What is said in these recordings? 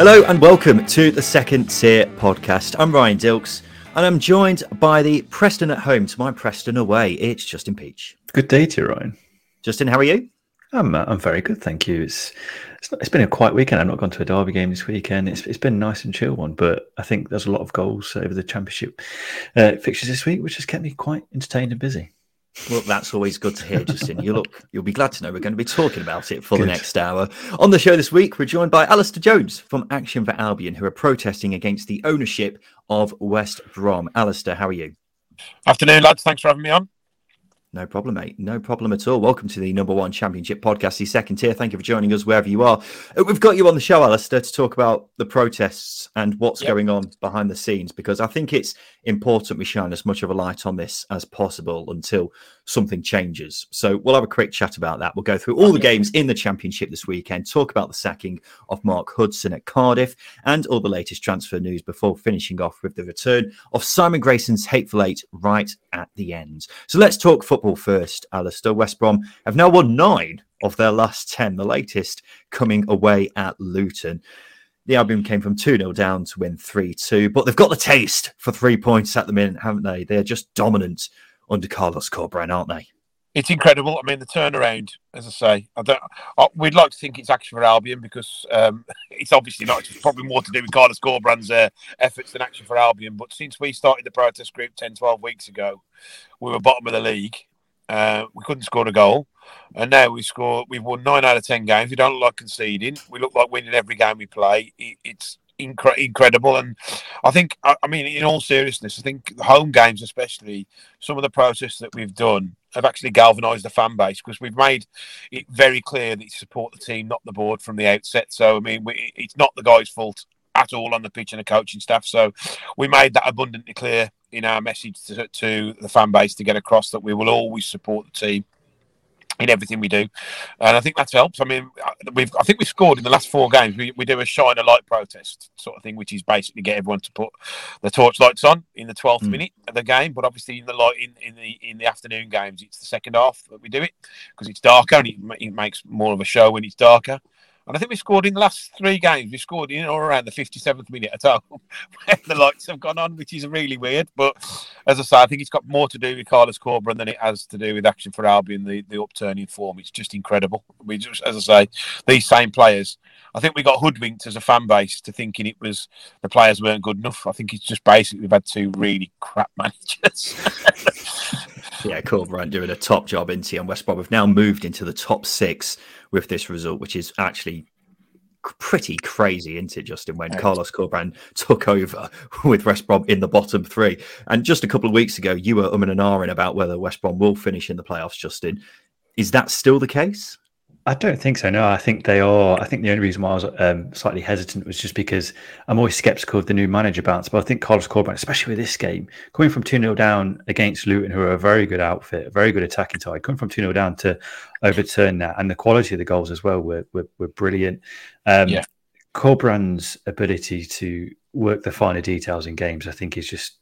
Hello and welcome to the Second Tier podcast. I'm Ryan Dilks and I'm joined by the Preston at home to my Preston away. It's Justin Peach. Good day to you, Ryan. Justin, how are you? I'm uh, I'm very good, thank you. It's it's, not, it's been a quiet weekend. I've not gone to a derby game this weekend. It's it's been a nice and chill one, but I think there's a lot of goals over the championship uh, fixtures this week, which has kept me quite entertained and busy. Well, that's always good to hear, Justin. You look, you'll be glad to know we're going to be talking about it for good. the next hour. On the show this week, we're joined by Alistair Jones from Action for Albion, who are protesting against the ownership of West Brom. Alistair, how are you? Afternoon, lads. Thanks for having me on. No problem, mate. No problem at all. Welcome to the number one championship podcast, the second tier. Thank you for joining us wherever you are. Uh, we've got you on the show, Alistair, to talk about the protests and what's yep. going on behind the scenes because I think it's important we shine as much of a light on this as possible until something changes. So we'll have a quick chat about that. We'll go through all the games in the championship this weekend, talk about the sacking of Mark Hudson at Cardiff, and all the latest transfer news before finishing off with the return of Simon Grayson's Hateful Eight right at the end. So let's talk football first, Alistair. West Brom have now won nine of their last 10, the latest coming away at Luton. The Albion came from 2 0 down to win 3 2, but they've got the taste for three points at the minute, haven't they? They're just dominant under Carlos Corberán, aren't they? It's incredible. I mean, the turnaround, as I say, I don't. I, we'd like to think it's action for Albion because um, it's obviously not. It's probably more to do with Carlos Corberán's uh, efforts than action for Albion. But since we started the protest group 10, 12 weeks ago, we were bottom of the league. Uh, we couldn't score a goal, and now we score. We've won nine out of ten games. We don't look like conceding. We look like winning every game we play. It, it's incre- incredible. And I think, I, I mean, in all seriousness, I think home games, especially some of the protests that we've done, have actually galvanised the fan base because we've made it very clear that you support the team, not the board, from the outset. So, I mean, we, it's not the guy's fault at all on the pitch and the coaching staff. So, we made that abundantly clear in our message to, to the fan base to get across that we will always support the team in everything we do, and I think that helps. I mean, we've I think we've scored in the last four games. We, we do a shine a light protest sort of thing, which is basically get everyone to put the torchlights on in the twelfth mm. minute of the game. But obviously, in the light in, in the in the afternoon games, it's the second half that we do it because it's darker and it, it makes more of a show when it's darker. And I think we scored in the last three games. We scored in or around the 57th minute at home when the lights have gone on, which is really weird. But as I say, I think it's got more to do with Carlos Corberán than it has to do with Action for Albion, the, the upturning form. It's just incredible. We just, as I say, these same players. I think we got hoodwinked as a fan base to thinking it was the players weren't good enough. I think it's just basically we've had two really crap managers. Yeah, Corberán doing a top job into and West Brom We've now moved into the top six with this result, which is actually pretty crazy, isn't it, Justin? When right. Carlos Corberán took over with West Brom in the bottom three, and just a couple of weeks ago, you were umming and ahhing about whether West Brom will finish in the playoffs. Justin, is that still the case? I don't think so. No, I think they are. I think the only reason why I was um, slightly hesitant was just because I'm always skeptical of the new manager bounce. But I think Carlos Corberán, especially with this game, coming from 2 0 down against Luton, who are a very good outfit, a very good attacking side, coming from 2 0 down to overturn that, and the quality of the goals as well were, were, were brilliant. Um, yeah. Corberán's ability to work the finer details in games, I think, is just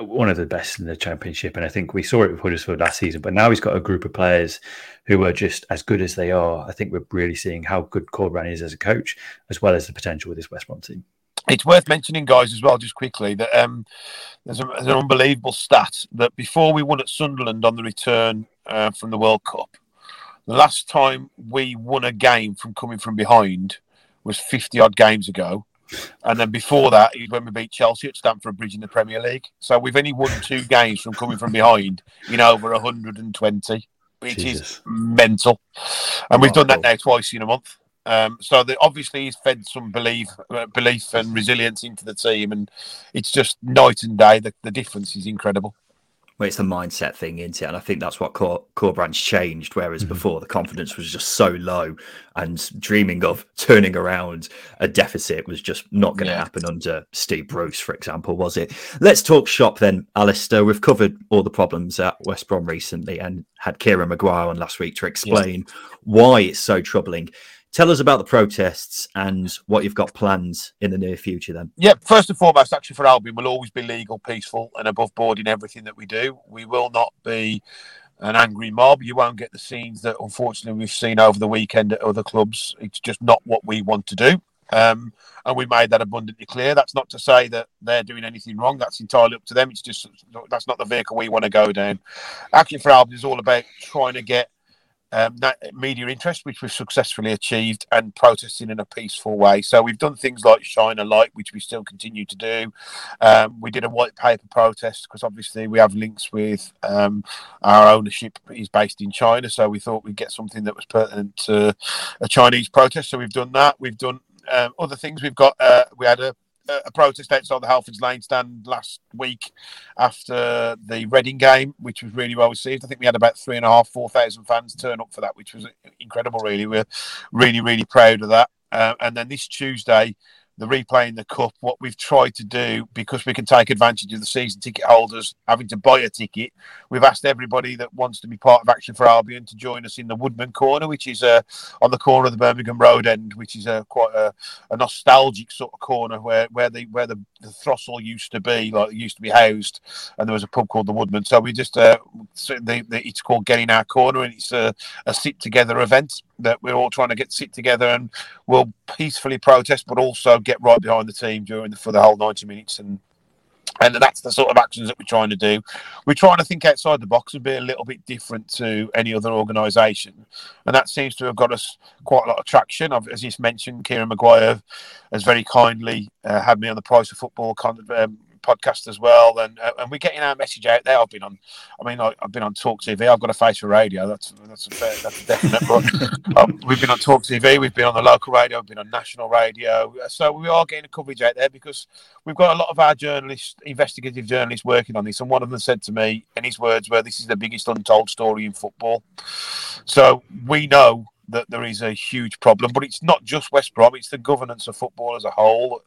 one of the best in the championship. And I think we saw it with Huddersfield last season, but now he's got a group of players who are just as good as they are. I think we're really seeing how good Corberán is as a coach, as well as the potential with this West Brom team. It's worth mentioning, guys, as well, just quickly, that um, there's, a, there's, an unbelievable stat that before we won at Sunderland on the return uh, from the World Cup, the last time we won a game from coming from behind was 50 odd games ago. And then before that, when we beat Chelsea at Stamford Bridge in the Premier League. So we've only won two games from coming from behind in over 120, which Jesus. is mental. And we've done that now twice in a month. Um, so obviously he's fed some belief, uh, belief and resilience into the team, and it's just night and day. The, the difference is incredible well, it's the mindset thing, isn't it? And I think that's what Core, Corberán's changed. Whereas mm-hmm. before, the confidence was just so low, and dreaming of turning around a deficit was just not going to yeah. happen under Steve Bruce, for example, was it? Let's talk shop then, Alistair. We've covered all the problems at West Brom recently and had Kieran Maguire on last week to explain yes. why it's so troubling. Tell us about the protests and what you've got planned in the near future then. Yeah, first and foremost, Action for Albion will always be legal, peaceful, and above board in everything that we do. We will not be an angry mob. You won't get the scenes that unfortunately we've seen over the weekend at other clubs. It's just not what we want to do. Um, and we made that abundantly clear. That's not to say that they're doing anything wrong. That's entirely up to them. It's just that's not the vehicle we want to go down. Action for Albion is all about trying to get um, media interest, which we've successfully achieved, and protesting in a peaceful way. So we've done things like Shine a Light, which we still continue to do. Um, we did a white paper protest because obviously we have links with um, our ownership is based in China, so we thought we'd get something that was pertinent to a Chinese protest. So we've done that. We've done um, other things. We've got uh, we had a a protest outside the Halfords Lane stand last week after the Reading game, which was really well received. I think we had about three and a half, four thousand fans turn up for that, which was incredible. Really, we're really, really proud of that. Uh, and then this Tuesday, the replay in the cup, what we've tried to do because we can take advantage of the season ticket holders having to buy a ticket, we've asked everybody that wants to be part of Action for Albion to join us in the Woodman Corner, which is uh, on the corner of the Birmingham Road end, which is a quite a, a nostalgic sort of corner where where the where the, the throstle used to be, like it used to be housed, and there was a pub called the Woodman. So we just uh, the, the, it's called Getting Our Corner, and it's a, a sit together event that we're all trying to get sit together and we'll peacefully protest, but also get right behind the team during the, for the whole ninety minutes and. And that's the sort of actions that we're trying to do. We're trying to think outside the box and be a little bit different to any other organisation. And that seems to have got us quite a lot of traction. I've, as you mentioned, Kieran Maguire has very kindly uh, had me on the Price of Football con- um, podcast as well, and uh, and we're getting our message out there. I've been on, I mean, I, have been on Talk TV. I've got a face for radio. That's that's a fair, that's a definite. but um, we've been on Talk TV. We've been on the local radio. We've been on national radio. So we are getting a coverage out there because we've got a lot of our journalists, investigative journalists, working on this. And one of them said to me, in his words, were, this is the biggest untold story in football." So we know that there is a huge problem. But it's not just West Brom; it's the governance of football as a whole.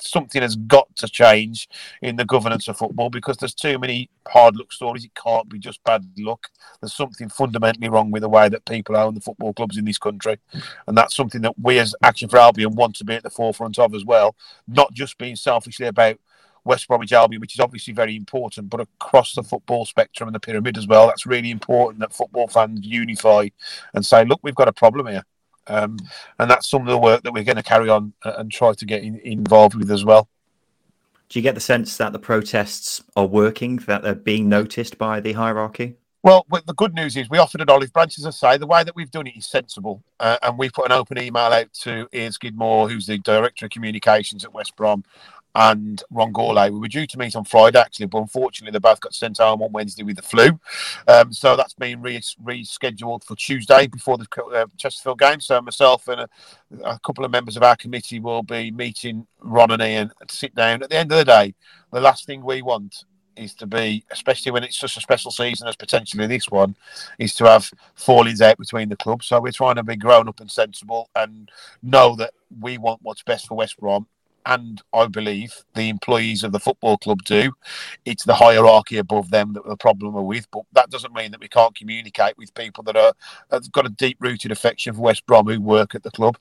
Something has got to change in the governance of football because there's too many hard luck stories. It can't be just bad luck. There's something fundamentally wrong with the way that people own the football clubs in this country, and that's something that we as Action for Albion want to be at the forefront of as well. Not just being selfishly about West Bromwich Albion, which is obviously very important, but across the football spectrum and the pyramid as well, that's really important that football fans unify and say, look, we've got a problem here. Um, and that's some of the work that we're going to carry on and try to get in, involved with as well. Do you get the sense that the protests are working, that they're being noticed by the hierarchy? Well, the good news is we offered an olive branch, as I say. The way that we've done it is sensible. Uh, and we put an open email out to Ian Skidmore, who's the Director of Communications at West Brom, and Ron Gourlay. We were due to meet on Friday, actually, but unfortunately, they both got sent home on Wednesday with the flu. Um, so that's been re- rescheduled for Tuesday before the uh, Chesterfield game. So myself and a, a, couple of members of our committee will be meeting Ron and Ian to sit down. At the end of the day, the last thing we want is to be, especially when it's such a special season as potentially this one, is to have fallings out between the clubs. So we're trying to be grown up and sensible and know that we want what's best for West Brom and I believe the employees of the football club do. It's the hierarchy above them that the problem are with, but that doesn't mean that we can't communicate with people that are have got a deep rooted affection for West Brom who work at the club.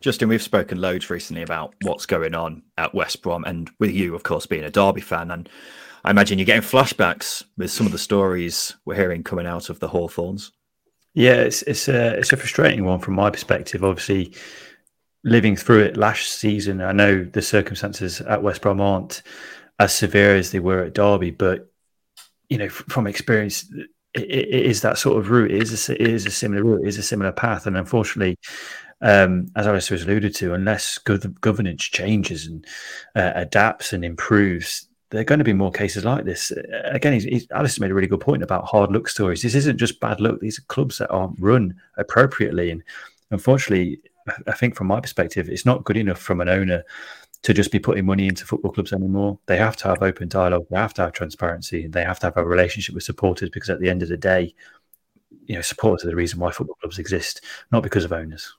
Justin, we've spoken loads recently about what's going on at West Brom, and with you, of course, being a Derby fan, and I imagine you're getting flashbacks with some of the stories we're hearing coming out of the Hawthorns. Yeah, it's it's a it's a frustrating one from my perspective. Obviously, living through it last season, I know the circumstances at West Brom aren't as severe as they were at Derby, but you know, from experience, it, it is that sort of route. It is a, it is a similar route. It is a similar path, and unfortunately, um, as Alistair has alluded to, unless good governance changes and uh, adapts and improves, there are going to be more cases like this. Again, he's, he's, Alistair made a really good point about hard luck stories. This isn't just bad luck; these are clubs that aren't run appropriately, and unfortunately, I think from my perspective, it's not good enough from an owner to just be putting money into football clubs anymore. They have to have open dialogue. They have to have transparency. They have to have a relationship with supporters because at the end of the day, you know, supporters are the reason why football clubs exist, not because of owners.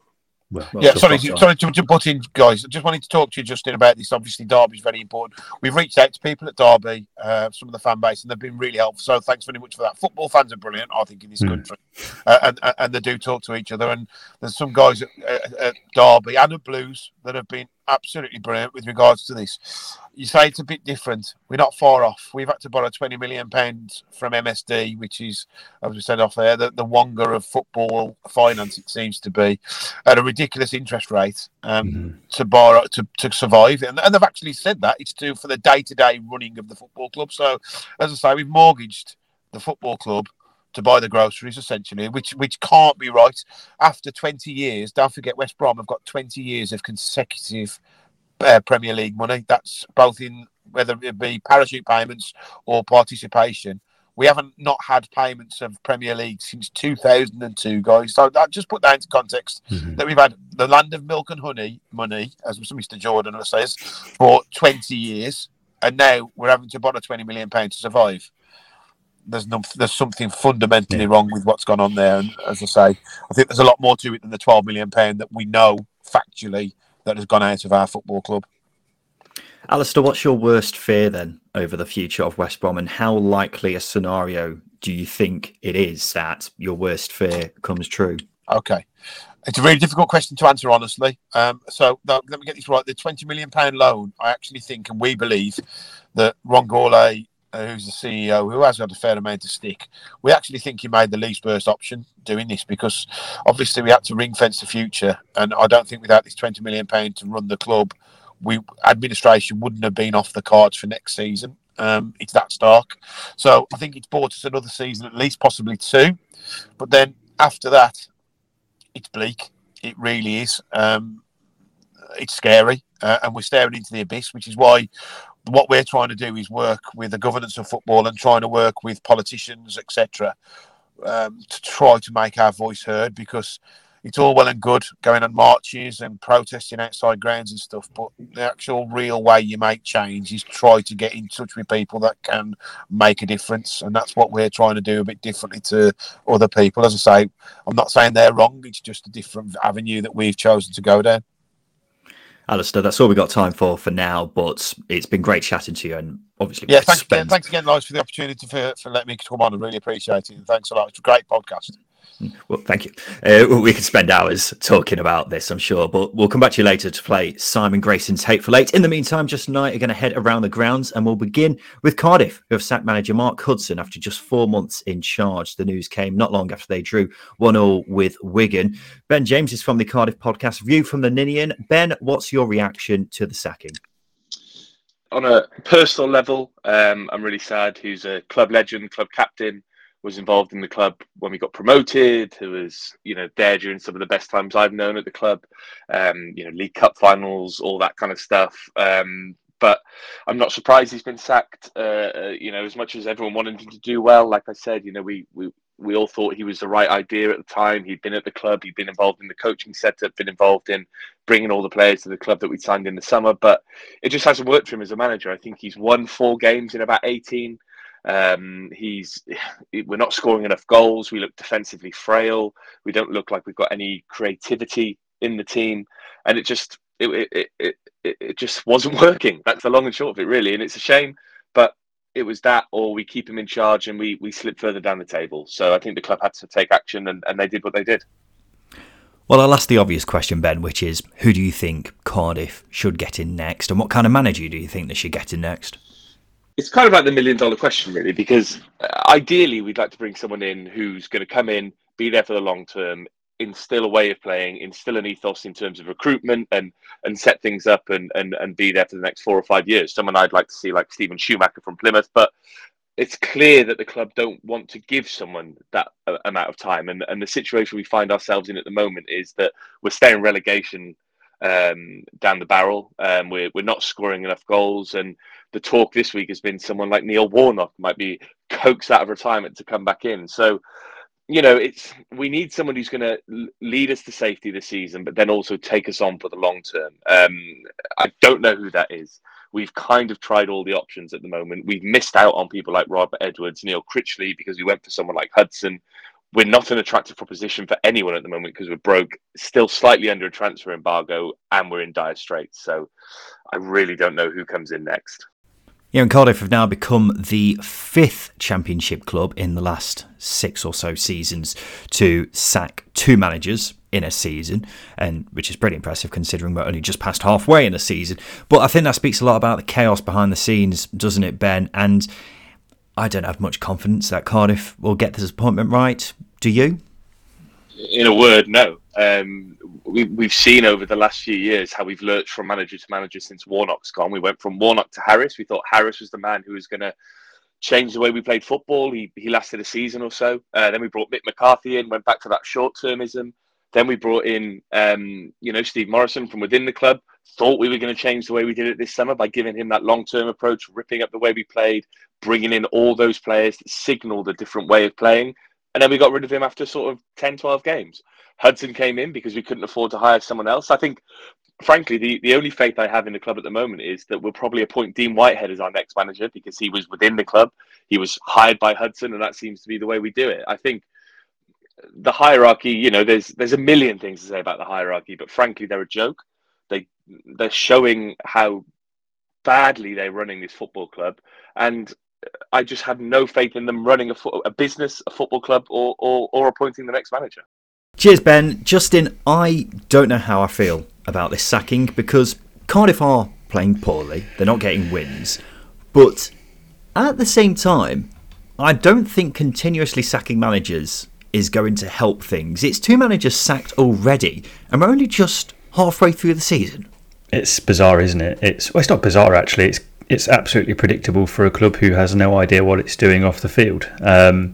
Well, yeah, sorry, sorry to, to put in, guys. I just wanted to talk to you, Justin, about this. Obviously, Derby is very important. We've reached out to people at Derby, uh, some of the fan base, and they've been really helpful. So, thanks very much for that. Football fans are brilliant, I think, in this mm. country, uh, and, and they do talk to each other. And there's some guys at, at, at Derby and at Blues that have been absolutely brilliant with regards to this. You say it's a bit different. We're not far off. We've had to borrow twenty million pounds from MSD, which is, as we said off there, the, the Wonga of football finance. It seems to be at a ridiculous interest rate um, mm-hmm. to borrow to, to survive, and, and they've actually said that it's to for the day to day running of the football club. So, as I say, we've mortgaged the football club to buy the groceries essentially, which which can't be right. After 20 years, don't forget West Brom have got 20 years of consecutive uh, Premier League money. That's both in whether it be parachute payments or participation. We haven't not had payments of Premier League since 2002, guys. So that just put that into context mm-hmm. that we've had the land of milk and honey money, as Mr. Jordan says, for 20 years, and now we're having to borrow 20 million pounds to survive there's no, there's something fundamentally yeah. wrong with what's gone on there. And as I say, I think there's a lot more to it than the 12 million pound that we know factually that has gone out of our football club. Alistair, what's your worst fear then over the future of West Brom, and how likely a scenario do you think it is that your worst fear comes true? Okay, it's a really difficult question to answer, honestly. Um, so let me get this right: the twenty million pound loan, I actually think, and we believe that Ron Gourlay who's the CEO, who has had a fair amount of stick, we actually think he made the least worst option doing this because obviously we had to ring fence the future, and I don't think without this twenty million pound to run the club, we administration wouldn't have been off the cards for next season. Um, it's that stark, so I think it's bought us another season at least, possibly two, but then after that, it's bleak. It really is. Um, it's scary, uh, and we're staring into the abyss, which is why what we're trying to do is work with the governance of football and trying to work with politicians, etc., um, to try to make our voice heard because it's all well and good going on marches and protesting outside grounds and stuff, but the actual real way you make change is try to get in touch with people that can make a difference, and that's what we're trying to do a bit differently to other people. As I say, I'm not saying they're wrong; it's just a different avenue that we've chosen to go down. Alistair, that's all we've got time for for now, but it's been great chatting to you and obviously. Yeah, thanks spend... again, thanks again, Lars, for the opportunity for, for letting me come on. I really appreciate it. And thanks a lot. It's a great podcast. Well, thank you. Uh, we could spend hours talking about this, I'm sure, but we'll come back to you later to play Simon Grayson's Hateful Eight. In the meantime, just tonight, are going to head around the grounds and we'll begin with Cardiff, who have sacked manager Mark Hudson after just four months in charge. The news came not long after they drew 1 0 with Wigan. Ben James is from the Cardiff podcast View from the Ninian. Ben, what's your reaction to the sacking? On a personal level, um, I'm really sad. Who's a club legend, club captain was involved in the club when we got promoted, who was, you know, there during some of the best times I've known at the club, um, you know, League Cup finals, all that kind of stuff. Um, but I'm not surprised he's been sacked. Uh, uh, you know, as much as everyone wanted him to do well, like I said, you know, we we we all thought he was the right idea at the time. He'd been at the club, he'd been involved in the coaching setup, been involved in bringing all the players to the club that we signed in the summer. But it just hasn't worked for him as a manager. I think he's won four games in about 18. Um, he's we're not scoring enough goals. We look defensively frail. We don't look like we've got any creativity in the team, and it just it it, it, it, it just wasn't working. That's the long and short of it, really. And it's a shame, but it was that, or we keep him in charge and we we slip further down the table. So I think the club had to take action, and, and they did what they did. Well, I'll ask the obvious question, Ben, which is who do you think Cardiff should get in next, and what kind of manager do you think they should get in next? It's kind of like the million dollar question, really, because uh, ideally we'd like to bring someone in who's going to come in, be there for the long term, instill a way of playing, instill an ethos in terms of recruitment, and and set things up and and and be there for the next four or five years. Someone I'd like to see like Steven Schumacher from Plymouth, but it's clear that the club don't want to give someone that uh, amount of time, and and the situation we find ourselves in at the moment is that we're staying relegation um, down the barrel. Um, we're we're not scoring enough goals, and the talk this week has been someone like Neil Warnock might be coaxed out of retirement to come back in. So, you know, it's we need someone who's going to lead us to safety this season, but then also take us on for the long term. Um, I don't know who that is. We've kind of tried all the options at the moment. We've missed out on people like Robert Edwards, Neil Critchley, because we went for someone like Hudson we're not an attractive proposition for anyone at the moment because we're broke, still slightly under a transfer embargo, and we're in dire straits. So I really don't know who comes in next. Yeah, and Cardiff have now become the fifth championship club in the last six or so seasons to sack two managers in a season, and which is pretty impressive considering we're only just past halfway in a season. But I think that speaks a lot about the chaos behind the scenes, doesn't it, Ben? And I don't have much confidence that Cardiff will get this appointment right. Do you? In a word, no. Um, we, we've seen over the last few years how we've lurched from manager to manager since Warnock's gone. We went from Warnock to Harris. We thought Harris was the man who was going to change the way we played football. He, he lasted a season or so. Uh, then we brought Mick McCarthy in, went back to that short termism. Then we brought in, um, you know, Steve Morrison from within the club. Thought we were going to change the way we did it this summer by giving him that long term approach, ripping up the way we played, bringing in all those players that signalled a different way of playing. And then we got rid of him after sort of 10, 12 games. Hudson came in because we couldn't afford to hire someone else. I think, frankly, the, the only faith I have in the club at the moment is that we'll probably appoint Dean Whitehead as our next manager because he was within the club. He was hired by Hudson, and that seems to be the way we do it. I think the hierarchy, you know, there's there's a million things to say about the hierarchy, but frankly, they're a joke. They they're showing how badly they're running this football club, and I just have no faith in them running a, fo- a business, a football club, or, or or appointing the next manager. Cheers, Ben. Justin, I don't know how I feel about this sacking because Cardiff are playing poorly. They're not getting wins, but at the same time, I don't think continuously sacking managers is going to help things. It's two managers sacked already, and we're only just halfway through the season. It's bizarre, isn't it? It's well, it's not bizarre actually. It's it's absolutely predictable for a club who has no idea what it's doing off the field. Um,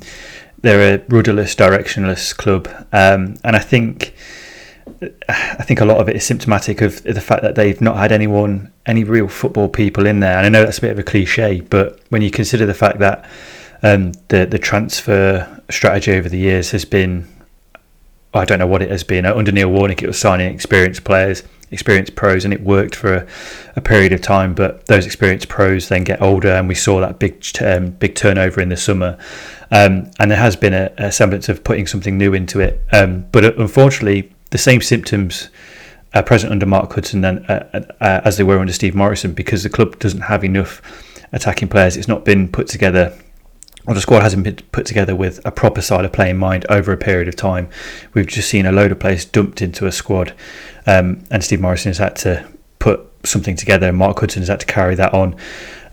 they're a rudderless, directionless club, um, and I think I think a lot of it is symptomatic of the fact that they've not had anyone, any real football people in there. And I know that's a bit of a cliche, but when you consider the fact that um, the the transfer strategy over the years has been, I don't know what it has been. Under Neil Warnock, it was signing experienced players, experienced pros, and it worked for a, a period of time. But those experienced pros then get older, and we saw that big um, big turnover in the summer. Um, and there has been a, a, semblance of putting something new into it. Um, but uh, unfortunately, the same symptoms are present under Mark Hudson than, uh, uh, as they were under Steve Morrison because the club doesn't have enough attacking players. It's not been put together or the squad hasn't been put together with a proper side of play in mind over a period of time. We've just seen a load of players dumped into a squad, um, and Steve Morrison has had to put something together, and Mark Hudson has had to carry that on.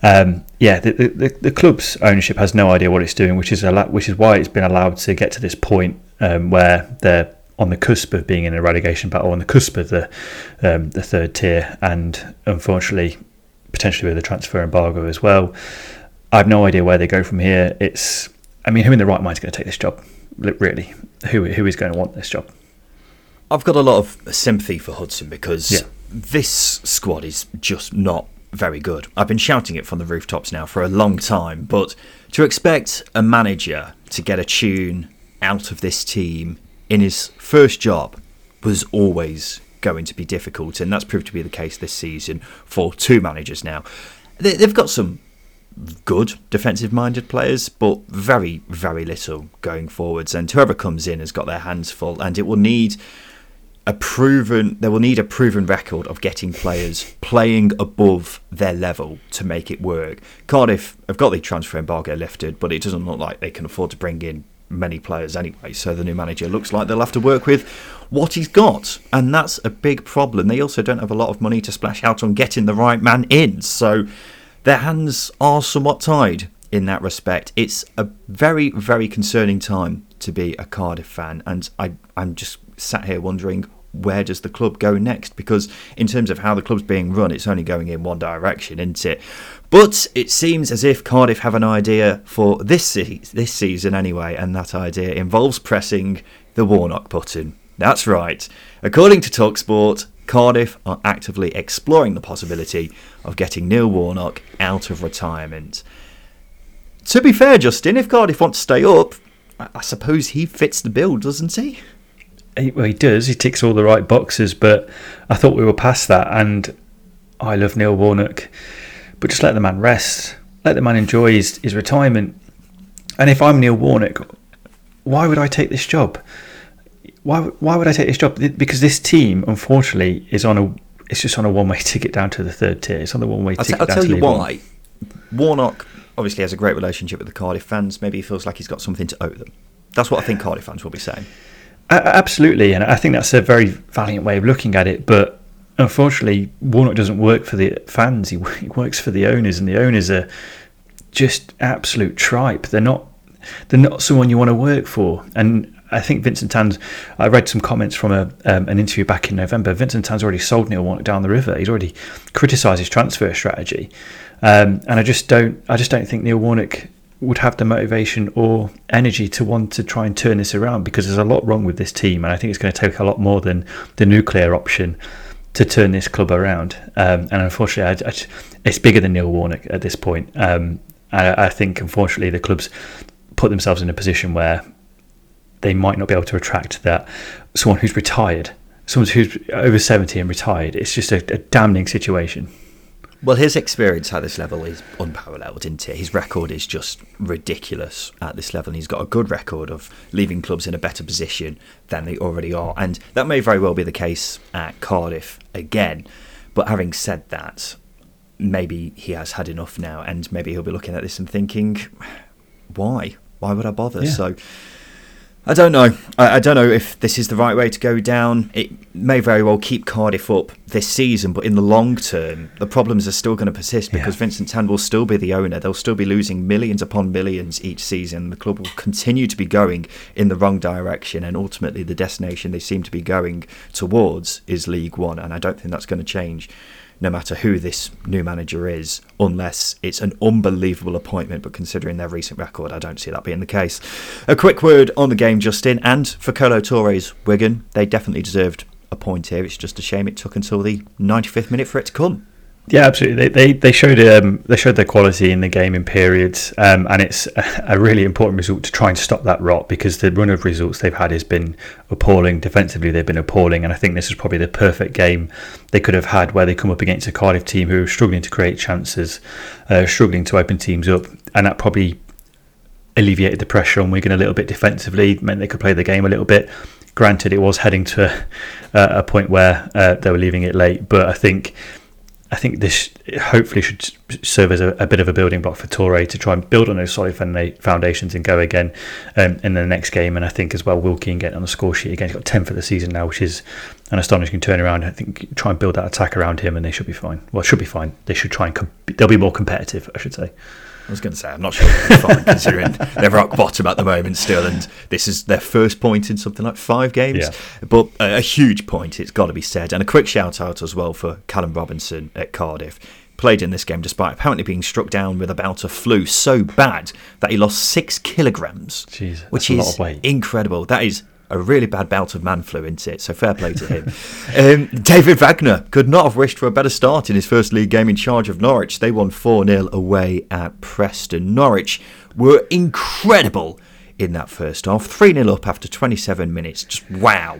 Um, yeah, the, the, the, club's ownership has no idea what it's doing, which is which is why it's been allowed to get to this point um, where they're on the cusp of being in a relegation battle, on the cusp of the um, the third tier, and unfortunately, potentially with a transfer embargo as well. I have no idea where they go from here. It's, I mean, who in the right mind is going to take this job? Really, who who is going to want this job? I've got a lot of sympathy for Hudson because yeah. this squad is just not very good. I've been shouting it from the rooftops now for a long time, but to expect a manager to get a tune out of this team in his first job was always going to be difficult, and that's proved to be the case this season for two managers now. They've got some good defensive minded players, but very, very little going forwards. And whoever comes in has got their hands full, and it will need a proven they will need a proven record of getting players playing above their level to make it work. Cardiff have got the transfer embargo lifted, but it doesn't look like they can afford to bring in many players anyway. So the new manager looks like they'll have to work with what he's got, and that's a big problem. They also don't have a lot of money to splash out on getting the right man in. So their hands are somewhat tied in that respect. It's a very, very concerning time to be a Cardiff fan, and I, I'm just sat here wondering where does the club go next? Because in terms of how the club's being run, it's only going in one direction, isn't it? But it seems as if Cardiff have an idea for this se- this season anyway, and that idea involves pressing the Warnock button. That's right. According to Talksport, Cardiff are actively exploring the possibility of getting Neil Warnock out of retirement. To be fair, Justin, if Cardiff want to stay up, I suppose he fits the bill, doesn't he? He? Well, he does. He ticks all the right boxes, but I thought we were past that. And I love Neil Warnock, but just let the man rest. Let the man enjoy his, his retirement. And if I'm Neil Warnock, why would I take this job? why why would I take this job? Because this team, unfortunately, is on a it's just on a one way ticket down to the third tier. It's on the one way ticket. T- I'll tell you why. Warnock obviously has a great relationship with the Cardiff fans. Maybe he feels like he's got something to owe them. That's what I think Cardiff fans will be saying. Absolutely, and I think that's a very valiant way of looking at it. But unfortunately, Warnock doesn't work for the fans; he, works for the owners, and the owners are just absolute tripe. They're not they're not someone you want to work for. And I think Vincent Tan's. I read some comments from a, um, an interview back in November. Vincent Tan's already sold Neil Warnock down the river. He's already criticised his transfer strategy, um, and I just don't. I just don't think Neil Warnock would have the motivation or energy to want to try and turn this around because there's a lot wrong with this team, and I think it's going to take a lot more than the nuclear option to turn this club around. Um, and unfortunately, I, I, it's bigger than Neil Warnock at this point. Um, I, I, think, unfortunately, the club's put themselves in a position where they might not be able to attract that someone who's retired, someone who's over 70 and retired. It's just a, a damning situation. Well, his experience at this level is unparalleled, isn't it? His record is just ridiculous at this level, and he's got a good record of leaving clubs in a better position than they already are. And that may very well be the case at Cardiff again. But having said that, maybe he has had enough now, and maybe he'll be looking at this and thinking, why? Why would I bother? Yeah. So I don't know. I, I, don't know if this is the right way to go down. It may very well keep Cardiff up this season, but in the long term, the problems are still going to persist because yeah. Vincent Tan will still be the owner. They'll still be losing millions upon millions each season. The club will continue to be going in the wrong direction, and ultimately, the destination they seem to be going towards is League One. And I don't think that's going to change no matter who this new manager is, unless it's an unbelievable appointment. But considering their recent record, I don't see that being the case. A quick word on the game, Justin, and for Kolo Toure's Wigan. They definitely deserved a point here. It's just a shame it took until the 95th minute for it to come. Yeah, absolutely. They they, they showed um, they showed their quality in the game in periods, um, and it's a really important result to try and stop that rot because the run of results they've had has been appalling. Defensively, they've been appalling, and I think this is probably the perfect game they could have had where they come up against a Cardiff team who are struggling to create chances, uh, struggling to open teams up, and that probably alleviated the pressure on Wigan a little bit defensively, meant they could play the game a little bit. Granted, it was heading to a, a point where uh, they were leaving it late, but I think I think this hopefully should serve as a, a, bit of a building block for Toure to try and build on those solid foundations and go again um, in the next game. And I think as well, Wilkie getting on the score sheet again. He's got 10 for the season now, which is an astonishing turnaround. I think try and build that attack around him and they should be fine. Well, should be fine. They should try and comp- they'll be more competitive, I should say. I was going to say, I'm not sure they're fine considering they're rock bottom at the moment still, and this is their first point in something like five games. Yeah. But a, a huge point, it's got to be said. And a quick shout out as well for Callum Robinson at Cardiff. Played in this game despite apparently being struck down with a bout of flu so bad that he lost six kilograms, Jeez, which is incredible. That is a really bad bout of man flu into it, so fair play to him. um, David Wagner could not have wished for a better start in his first league game in charge of Norwich. They won 4 0 away at Preston. Norwich were incredible in that first half, 3 0 up after 27 minutes. Just wow.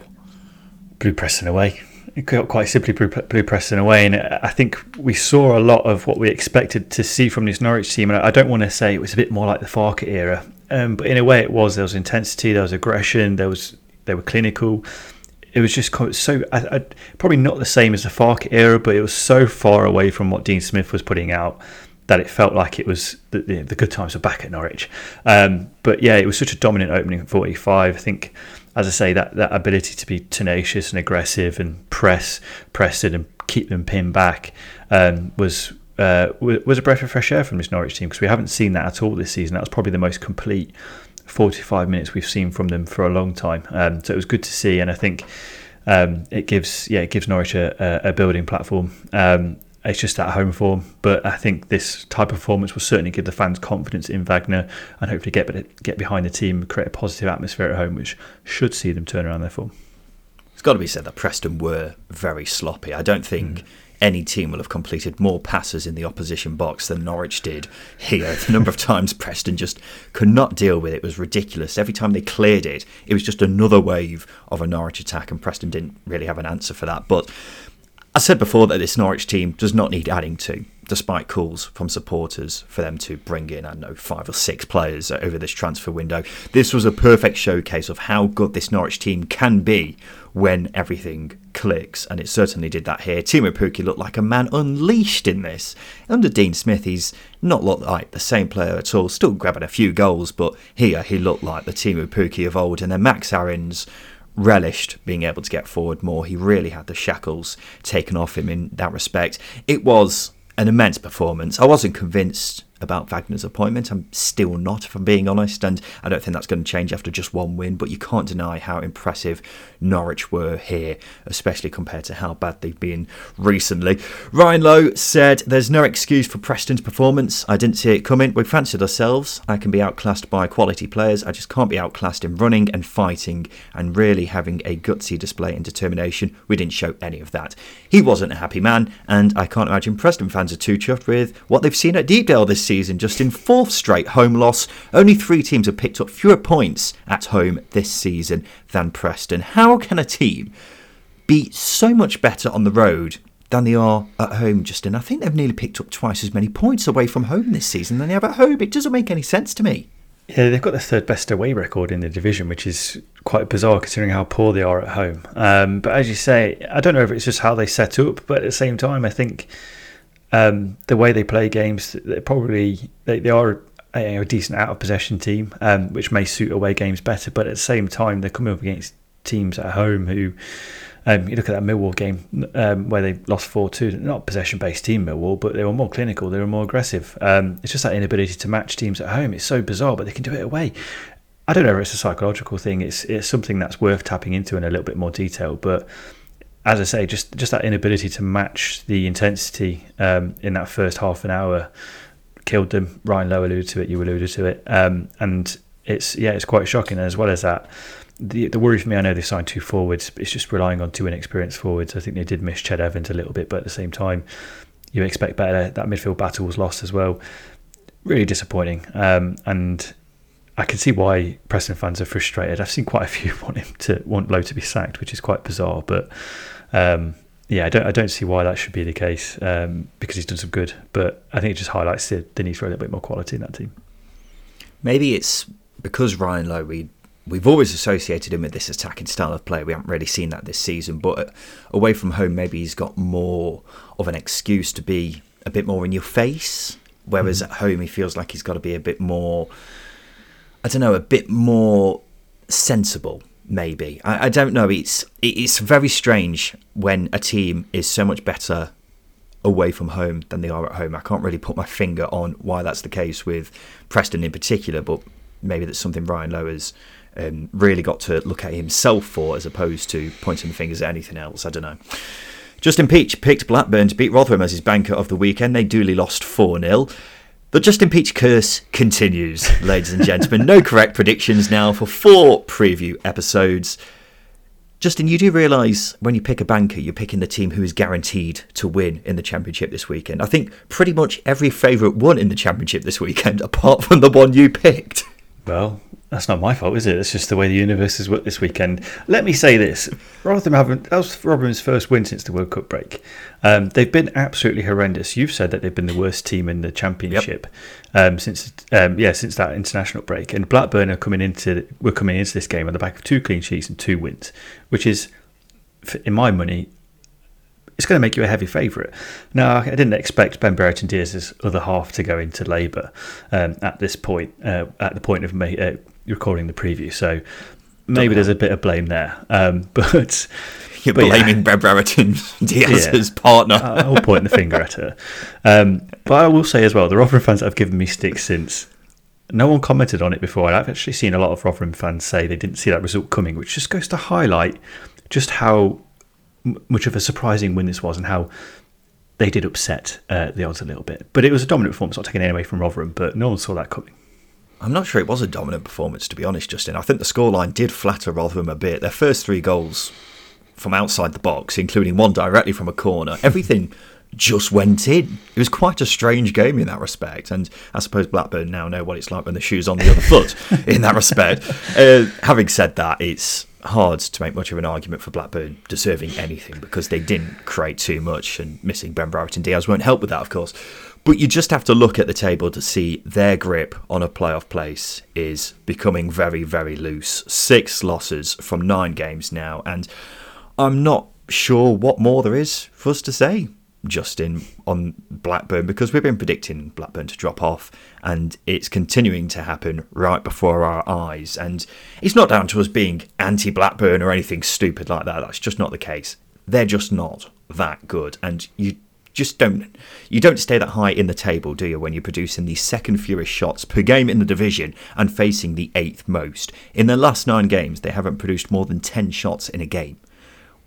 Blew Preston away. Quite simply, blew Preston away, and I think we saw a lot of what we expected to see from this Norwich team. And I don't want to say it was a bit more like the Farke era, um, but in a way, it was. There was intensity, there was aggression, there was they were clinical. It was just so I, I, probably not the same as the Farke era, but it was so far away from what Dean Smith was putting out that it felt like it was the, the, the good times were back at Norwich. Um, but yeah, it was such a dominant opening at 45. I think, as I say, that, that ability to be tenacious and aggressive and press, press it and keep them pinned back um, was uh, was a breath of fresh air from this Norwich team because we haven't seen that at all this season. That was probably the most complete 45 minutes we've seen from them for a long time. Um, so it was good to see, and I think um, it gives yeah it gives Norwich a, a building platform. Um, it's just that home form, but I think this type of performance will certainly give the fans confidence in Wagner and hopefully get get behind the team, create a positive atmosphere at home, which should see them turn around their form. It's got to be said that Preston were very sloppy. I don't think. Mm any team will have completed more passes in the opposition box than Norwich did here. The number of times Preston just could not deal with it was ridiculous. Every time they cleared it, it was just another wave of a Norwich attack, and Preston didn't really have an answer for that. But I said before that this Norwich team does not need adding to despite calls from supporters for them to bring in, I don't know, five or six players over this transfer window. This was a perfect showcase of how good this Norwich team can be when everything clicks, and it certainly did that here. Teemu Pukki looked like a man unleashed in this. Under Dean Smith, he's not looked like the same player at all, still grabbing a few goals, but here he looked like the Teemu Pukki of old, and then Max Aarons relished being able to get forward more. He really had the shackles taken off him in that respect. It was an immense performance. I wasn't convinced about Wagner's appointment. I'm still not, if I'm being honest, and I don't think that's going to change after just one win. But you can't deny how impressive Norwich were here, especially compared to how bad they've been recently. Ryan Lowe said, There's no excuse for Preston's performance. I didn't see it coming. We fancied ourselves. I can be outclassed by quality players. I just can't be outclassed in running and fighting and really having a gutsy display and determination. We didn't show any of that. He wasn't a happy man, and I can't imagine Preston fans are too chuffed with what they've seen at Deepdale this season, just in fourth straight home loss. Only three teams have picked up fewer points at home this season than Preston. How can a team be so much better on the road than they are at home, Justin? I think they've nearly picked up twice as many points away from home this season than they have at home. It doesn't make any sense to me. Yeah, they've got the third best away record in the division, which is quite bizarre considering how poor they are at home. Um, but as you say, I don't know if it's just how they set up, but at the same time, I think um, the way they play games, they probably they, they are a, a, decent out of possession team, um, which may suit away games better. But at the same time, they're coming up against teams at home who. Um, you look at that Millwall game um, where they lost 4 2. Not possession based team, Millwall, but they were more clinical, they were more aggressive. Um, it's just that inability to match teams at home. It's so bizarre, but they can do it away. I don't know if it's a psychological thing. It's it's something that's worth tapping into in a little bit more detail. But as I say, just just that inability to match the intensity um, in that first half an hour killed them. Ryan Lowe alluded to it. You alluded to it, um, and it's yeah, it's quite shocking. As well as that, the the worry for me, I know they signed two forwards. It's just relying on two inexperienced forwards. I think they did miss Ched Evans a little bit, but at the same time, you expect better. That midfield battle was lost as well. Really disappointing. Um, and I can see why Preston fans are frustrated. I've seen quite a few want him to want Lowe to be sacked, which is quite bizarre. But um, yeah, I don't I don't see why that should be the case um, because he's done some good. But I think it just highlights the, the need for a little bit more quality in that team. Maybe it's because Ryan Lowe we we've always associated him with this attacking style of play. We haven't really seen that this season, but away from home, maybe he's got more of an excuse to be a bit more in your face. Whereas mm. at home, he feels like he's got to be a bit more, I don't know, a bit more sensible. Maybe I, I don't know. It's it's very strange when a team is so much better away from home than they are at home. I can't really put my finger on why that's the case with Preston in particular, but maybe that's something Ryan Lowe has um, really got to look at himself for as opposed to pointing the fingers at anything else. I don't know. Justin Peach picked Blackburn to beat Rotherham as his banker of the weekend. They duly lost 4 0. The Justin Peach curse continues, ladies and gentlemen. no correct predictions now for four preview episodes. Justin, you do realise when you pick a banker, you're picking the team who is guaranteed to win in the championship this weekend. I think pretty much every favourite won in the championship this weekend, apart from the one you picked. Well, that's not my fault, is it? It's just the way the universe has worked this weekend. Let me say this: Rotherham haven't. That was Rotherham's first win since the World Cup break. Um, they've been absolutely horrendous. You've said that they've been the worst team in the Championship yep. um, since, um, yeah, since that international break. And Blackburn are coming into were coming into this game on the back of two clean sheets and two wins, which is, in my money, it's going to make you a heavy favourite. Now, I didn't expect Ben Brereton Diaz's other half to go into labour um, at this point, uh, at the point of May, uh, recording the preview. So maybe there's a bit of blame there. Um, but you're but blaming yeah. Ben Brereton Diaz's yeah. partner. I'll point the finger at her. Um, but I will say as well, the Rotherham fans have given me sticks since. No one commented on it before. I've actually seen a lot of Rotherham fans say they didn't see that result coming, which just goes to highlight just how much of a surprising win this was and how they did upset uh, the odds a little bit. But it was a dominant performance, not taking any away from Rotherham, but no one saw that coming. I'm not sure it was a dominant performance, to be honest, Justin. I think the scoreline did flatter Rotherham a bit. Their first three goals from outside the box, including one directly from a corner, everything just went in. It was quite a strange game in that respect. And I suppose Blackburn now know what it's like when the shoe's on the other foot in that respect. Uh, having said that, it's hard to make much of an argument for Blackburn deserving anything because they didn't create too much, and missing Ben Brereton Diaz won't help with that, of course. But you just have to look at the table to see their grip on a playoff place is becoming very, very loose. Six losses from nine games now, and I'm not sure what more there is for us to say. Justin, on Blackburn because we've been predicting Blackburn to drop off, and it's continuing to happen right before our eyes. And it's not down to us being anti Blackburn or anything stupid like that. That's just not the case. They're just not that good, and you just don't you don't stay that high in the table, do you, when you're producing the second fewest shots per game in the division and facing the eighth most? In their last nine games, they haven't produced more than ten shots in a game.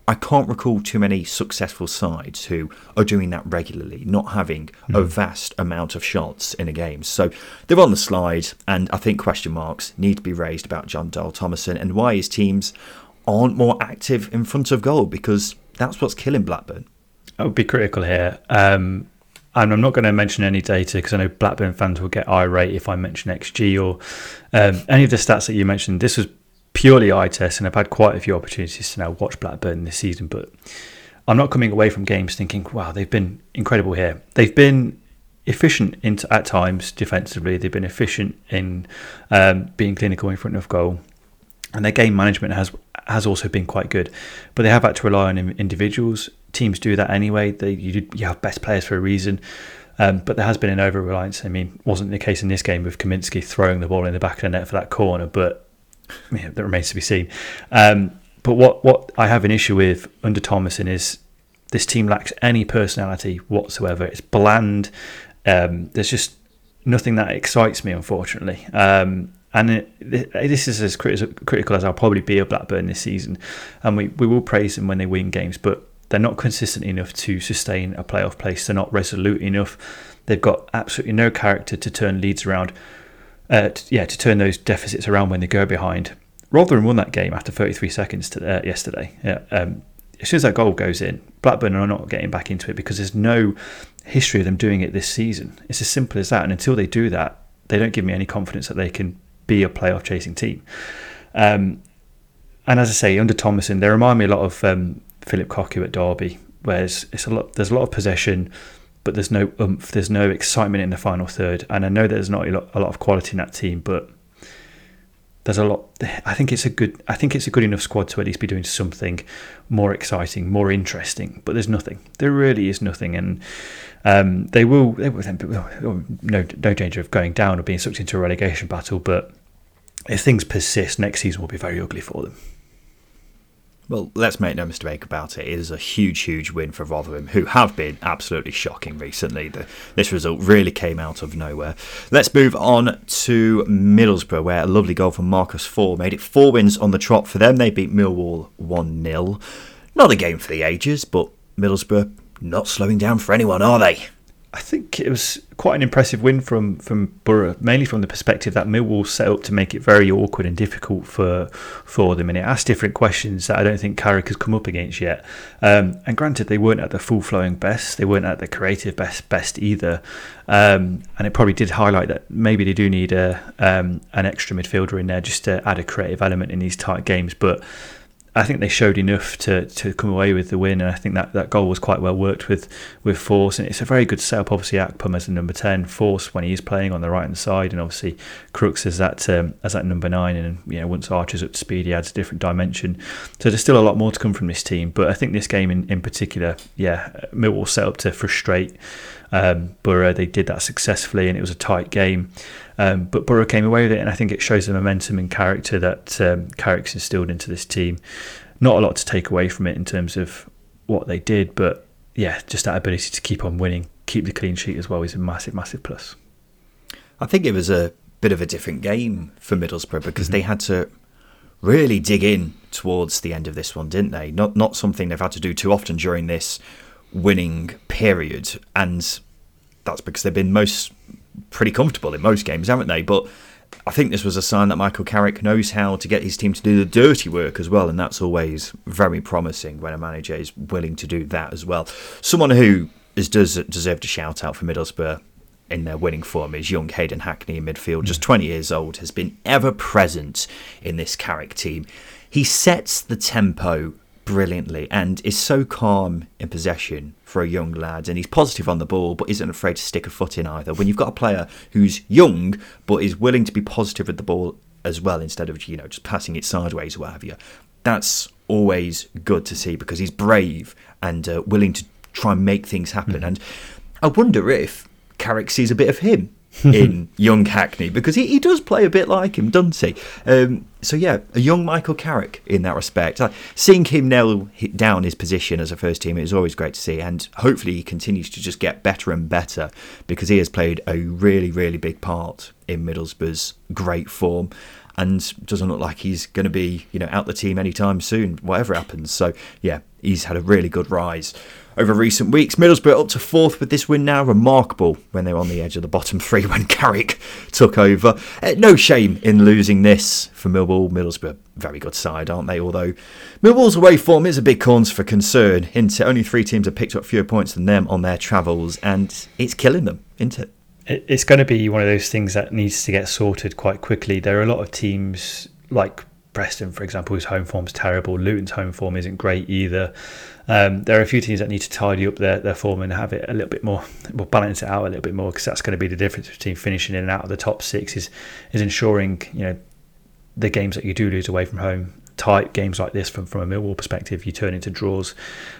I can't recall too many successful sides who are doing that regularly, not having mm. a vast amount of shots in a game. So they're on the slide, and I think question marks need to be raised about Jon Dahl Tomasson and why his teams aren't more active in front of goal because that's what's killing Blackburn. I would be critical here. Um, and I'm not going to mention any data because I know Blackburn fans will get irate if I mention XG or um, any of the stats that you mentioned. This was purely eye test, and I've had quite a few opportunities to now watch Blackburn this season, but I'm not coming away from games thinking, wow, they've been incredible here. They've been efficient in, at times defensively. They've been efficient in um, being clinical in front of goal, and their game management has has also been quite good. But they have had to rely on individuals. Teams do that anyway. They you, you have best players for a reason. Um, but there has been an over reliance. I mean, wasn't the case in this game with Kaminski throwing the ball in the back of the net for that corner, but yeah, that remains to be seen. Um, but what, what I have an issue with under Tomasson is this team lacks any personality whatsoever. It's bland. Um, there's just nothing that excites me, unfortunately. Um, and it, this is as critical as I'll probably be of Blackburn this season. And we, we will praise them when they win games, but they're not consistent enough to sustain a playoff place. They're not resolute enough. They've got absolutely no character to turn leads around uh, to, yeah, to turn those deficits around when they go behind. Rotherham won that game after 33 seconds to, uh, yesterday. Yeah, um, as soon as that goal goes in, Blackburn are not getting back into it because there's no history of them doing it this season. It's as simple as that. And until they do that, they don't give me any confidence that they can be a playoff chasing team. Um, and as I say, under Tomasson, they remind me a lot of um, Phillip Cocu at Derby, whereas it's a lot. There's a lot of possession but there's no oomph, there's no excitement in the final third. And I know there's not a lot, of quality in that team, but there's a lot. I think it's a good. I think it's a good enough squad to at least be doing something more exciting, more interesting. But there's nothing. There really is nothing, and um, they will. They will no no danger of going down or being sucked into a relegation battle. But if things persist, next season will be very ugly for them. Well, let's make no mistake about it. It is a huge, huge win for Rotherham, who have been absolutely shocking recently. The, this result really came out of nowhere. Let's move on to Middlesbrough, where a lovely goal from Marcus Forss made it four wins on the trot for them. They beat Millwall 1 0. Not a game for the ages, but Middlesbrough not slowing down for anyone, are they? I think it was quite an impressive win from from Boro, mainly from the perspective that Millwall set up to make it very awkward and difficult for for them, and it asked different questions that I don't think Carrick has come up against yet. Um, and granted, they weren't at the full flowing best, they weren't at the creative best best either, um, and it probably did highlight that maybe they do need a um, an extra midfielder in there just to add a creative element in these tight games, but. I think they showed enough to, to come away with the win, and I think that, that goal was quite well worked with with Forss, and it's a very good setup. Obviously, Akpom as a number ten, Forss when he is playing on the right hand side, and obviously Crooks as that um, as that number nine, and you know once Archer's up to speed, he adds a different dimension. So there's still a lot more to come from this team, but I think this game in, in particular, yeah, Millwall set up to frustrate um, Boro. They did that successfully, and it was a tight game. Um, but Boro came away with it, and I think it shows the momentum and character that um, Carrick's instilled into this team. Not a lot to take away from it in terms of what they did, but yeah, just that ability to keep on winning, keep the clean sheet as well is a massive, massive plus. I think it was a bit of a different game for Middlesbrough because mm-hmm. they had to really dig in towards the end of this one, didn't they? Not not something they've had to do too often during this winning period, and that's because they've been most pretty comfortable in most games, haven't they? But I think this was a sign that Michael Carrick knows how to get his team to do the dirty work as well, and that's always very promising when a manager is willing to do that as well. Someone who is, does deserve a shout out for Middlesbrough in their winning form is young Hayden Hackney in midfield, just mm. 20 years old, has been ever present in this Carrick team. He sets the tempo brilliantly and is so calm in possession for a young lad. And he's positive on the ball, but isn't afraid to stick a foot in either. When you've got a player who's young, but is willing to be positive with the ball as well, instead of, you know, just passing it sideways or what have you, that's always good to see because he's brave and uh, willing to try and make things happen. And I wonder if Carrick sees a bit of him in young Hackney because he, he does play a bit like him, doesn't he? Um, so yeah, a young Michael Carrick in that respect. Uh, seeing him nail down his position as a first team is always great to see, and hopefully he continues to just get better and better because he has played a really really big part in Middlesbrough's great form. And doesn't look like he's going to be, you know, out the team anytime soon, whatever happens. So, yeah, he's had a really good rise over recent weeks. Middlesbrough up to fourth with this win now. Remarkable when they were on the edge of the bottom three when Carrick took over. Uh, no shame in losing this for Millwall. Middlesbrough, very good side, aren't they? Although Millwall's away form is a big cause for concern. Only three teams have picked up fewer points than them on their travels, and it's killing them, isn't it? It's going to be one of those things that needs to get sorted quite quickly. There are a lot of teams like Preston, for example, whose home form's terrible. Luton's home form isn't great either. Um, there are a few teams that need to tidy up their, their form and have it a little bit more, well, balance it out a little bit more because that's going to be the difference between finishing in and out of the top six is is ensuring you know the games that you do lose away from home, tight games like this from from a Millwall perspective, you turn into draws.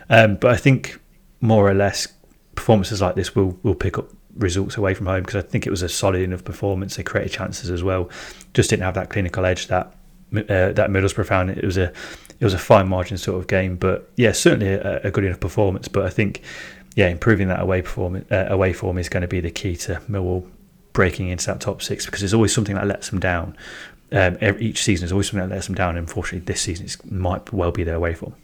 Um, but I think more or less performances like this will will pick up results away from home because I think it was a solid enough performance. They created chances as well, just didn't have that clinical edge that uh, that Middlesbrough found. It was a it was a fine margin sort of game, but yeah, certainly a, a good enough performance. But I think yeah, improving that away perform uh, away form is going to be the key to Millwall breaking into that top six because there's always something that lets them down. Um, every, each season is always something that lets them down. And unfortunately, this season it might well be their away form.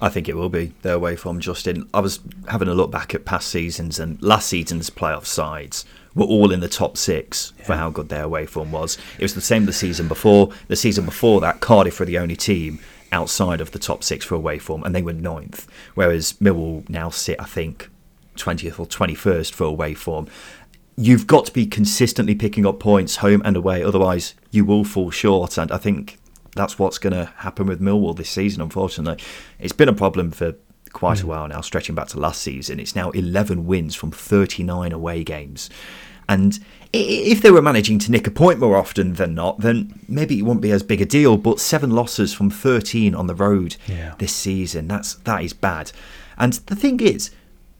I think it will be their away form, Justin. I was having a look back at past seasons, and last season's playoff sides were all in the top six yeah. for how good their away form was. It was the same the season before. The season before that, Cardiff were the only team outside of the top six for away form, and they were ninth. Whereas Millwall now sit, I think, 20th or 21st for away form. You've got to be consistently picking up points home and away, otherwise, you will fall short. And I think that's what's going to happen with Millwall this season, unfortunately. It's been a problem for quite mm. a while now, stretching back to last season. It's now 11 wins from 39 away games. And if they were managing to nick a point more often than not, then maybe it wouldn't be as big a deal. But seven losses from 13 on the road yeah. this season, that's that is bad. And the thing is,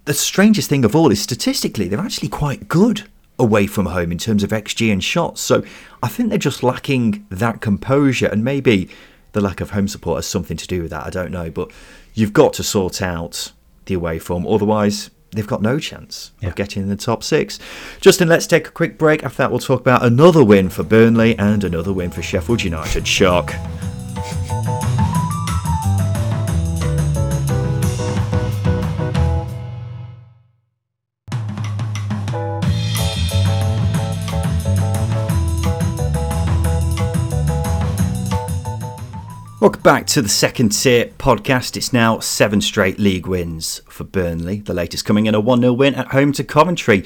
the strangest thing of all is statistically, they're actually quite good away from home in terms of XG and shots. So I think they're just lacking that composure, and maybe the lack of home support has something to do with that. I don't know, but you've got to sort out the away form, otherwise they've got no chance yeah. of getting in the top six. Justin, let's take a quick break. After that, we'll talk about another win for Burnley and another win for Sheffield United. Shock. Welcome back to the second tier podcast. It's now seven straight league wins for Burnley, the latest coming in a 1 0 win at home to Coventry.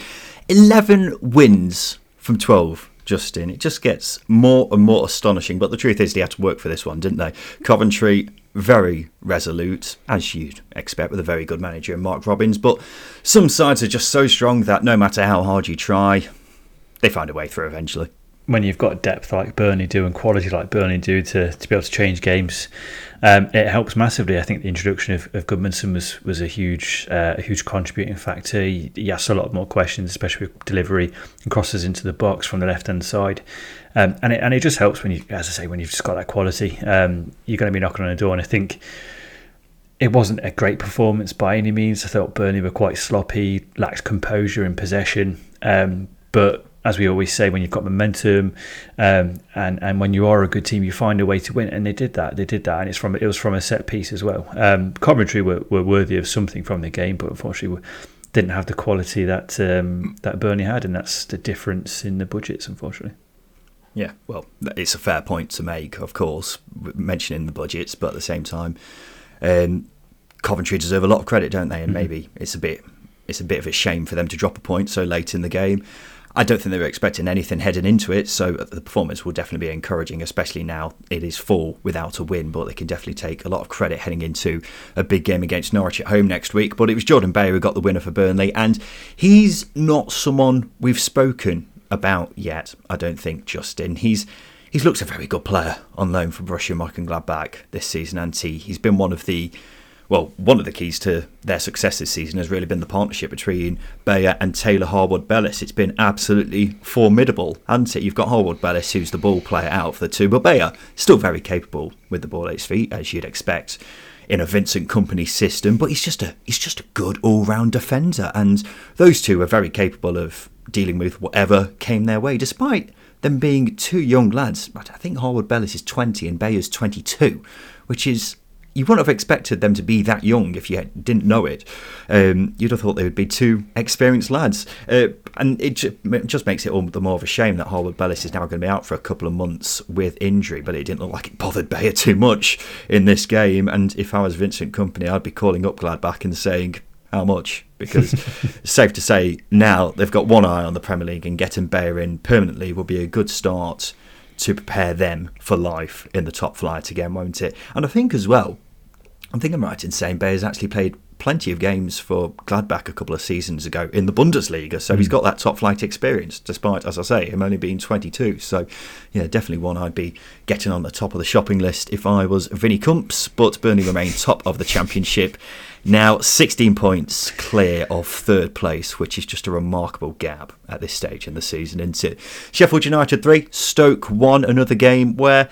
11 wins from 12, Justin. It just gets more and more astonishing, but the truth is they had to work for this one, didn't they? Coventry, very resolute, as you'd expect with a very good manager in Mark Robins. but some sides are just so strong that no matter how hard you try, they find a way through eventually when you've got depth like Burnley do and quality like Burnley do to, to be able to change games, um, it helps massively. I think the introduction of, of Gudmundsson was was a huge uh, a huge contributing factor. He, he asked a lot more questions, especially with delivery and crosses into the box from the left hand side. Um, and it and it just helps when you, as I say, when you've just got that quality. Um, you're going to be knocking on a door, and I think it wasn't a great performance by any means. I thought Burnley were quite sloppy, lacked composure in possession, um, but as we always say, when you've got momentum, um, and and when you are a good team, you find a way to win. And they did that. They did that, and it's from it was from a set piece as well. Um, Coventry were, were worthy of something from the game, but unfortunately didn't have the quality that um, that Burnley had, and that's the difference in the budgets, unfortunately. Yeah, well, it's a fair point to make, of course, mentioning the budgets, but at the same time, um, Coventry deserve a lot of credit, don't they? And mm-hmm. maybe it's a bit it's a bit of a shame for them to drop a point so late in the game. I don't think they were expecting anything heading into it, so the performance will definitely be encouraging, especially now it is full without a win. But they can definitely take a lot of credit heading into a big game against Norwich at home next week. But it was Jordan Beyer who got the winner for Burnley, and he's not someone we've spoken about yet. I don't think, Justin. He's he's looked a very good player on loan from Borussia Mönchengladbach this season, and he? He's been one of the well, one of the keys to their success this season has really been the partnership between Beyer and Taylor Harwood Bellis. It's been absolutely formidable, hasn't it? You've got Harwood Bellis, who's the ball player out for the two, but Beyer still very capable with the ball at his feet, as you'd expect in a Vincent Kompany system. But he's just a he's just a good all round defender, and those two are very capable of dealing with whatever came their way, despite them being two young lads. I think Harwood Bellis is 20 and Beyer's 22, which is you wouldn't have expected them to be that young if you didn't know it. Um, you'd have thought they would be two experienced lads. Uh, and it just makes it all the more of a shame that Harwood Bellis is now going to be out for a couple of months with injury, but it didn't look like it bothered Beyer too much in this game. And if I was Vincent Kompany, I'd be calling up Gladbach and saying, how much? Because it's safe to say now they've got one eye on the Premier League and getting Beyer in permanently will be a good start to prepare them for life in the top flight again, won't it? And I think as well, I think I'm right in saying Beyer has actually played plenty of games for Gladbach a couple of seasons ago in the Bundesliga, so mm. he's got that top flight experience, despite, as I say, him only being 22. So, yeah, definitely one I'd be getting on the top of the shopping list if I was Vinnie Kumps, but Burnley remain top of the Championship. Now, 16 points clear of third place, which is just a remarkable gap at this stage in the season, isn't it? Sheffield United 3, Stoke 1, another game where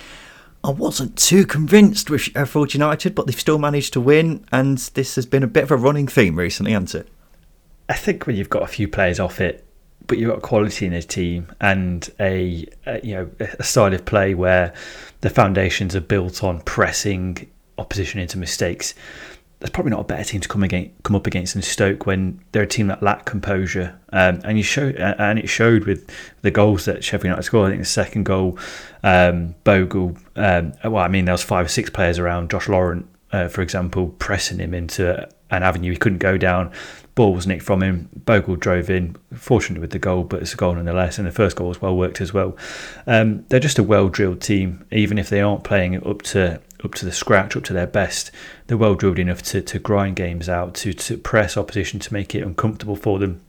I wasn't too convinced with Sheffield United, but they've still managed to win, and this has been a bit of a running theme recently, hasn't it? I think when you've got a few players off it, but you've got quality in a team and a, a you know a style of play where the foundations are built on pressing opposition into mistakes there's probably not a better team to come against, come up against than Stoke when they're a team that lack composure. Um, and you show, and it showed with the goals that Sheffield United scored. I think the second goal, um, Bogle. Um, well, I mean, there was five or six players around. Josh Laurent, uh, for example, pressing him into an avenue he couldn't go down. Ball was nicked from him. Bogle drove in, fortunately with the goal, but it's a goal nonetheless. And the first goal was well worked as well. Um, they're just a well drilled team, even if they aren't playing up to up to the scratch, up to their best. They're well drilled enough to, to grind games out, to, to press opposition, to make it uncomfortable for them.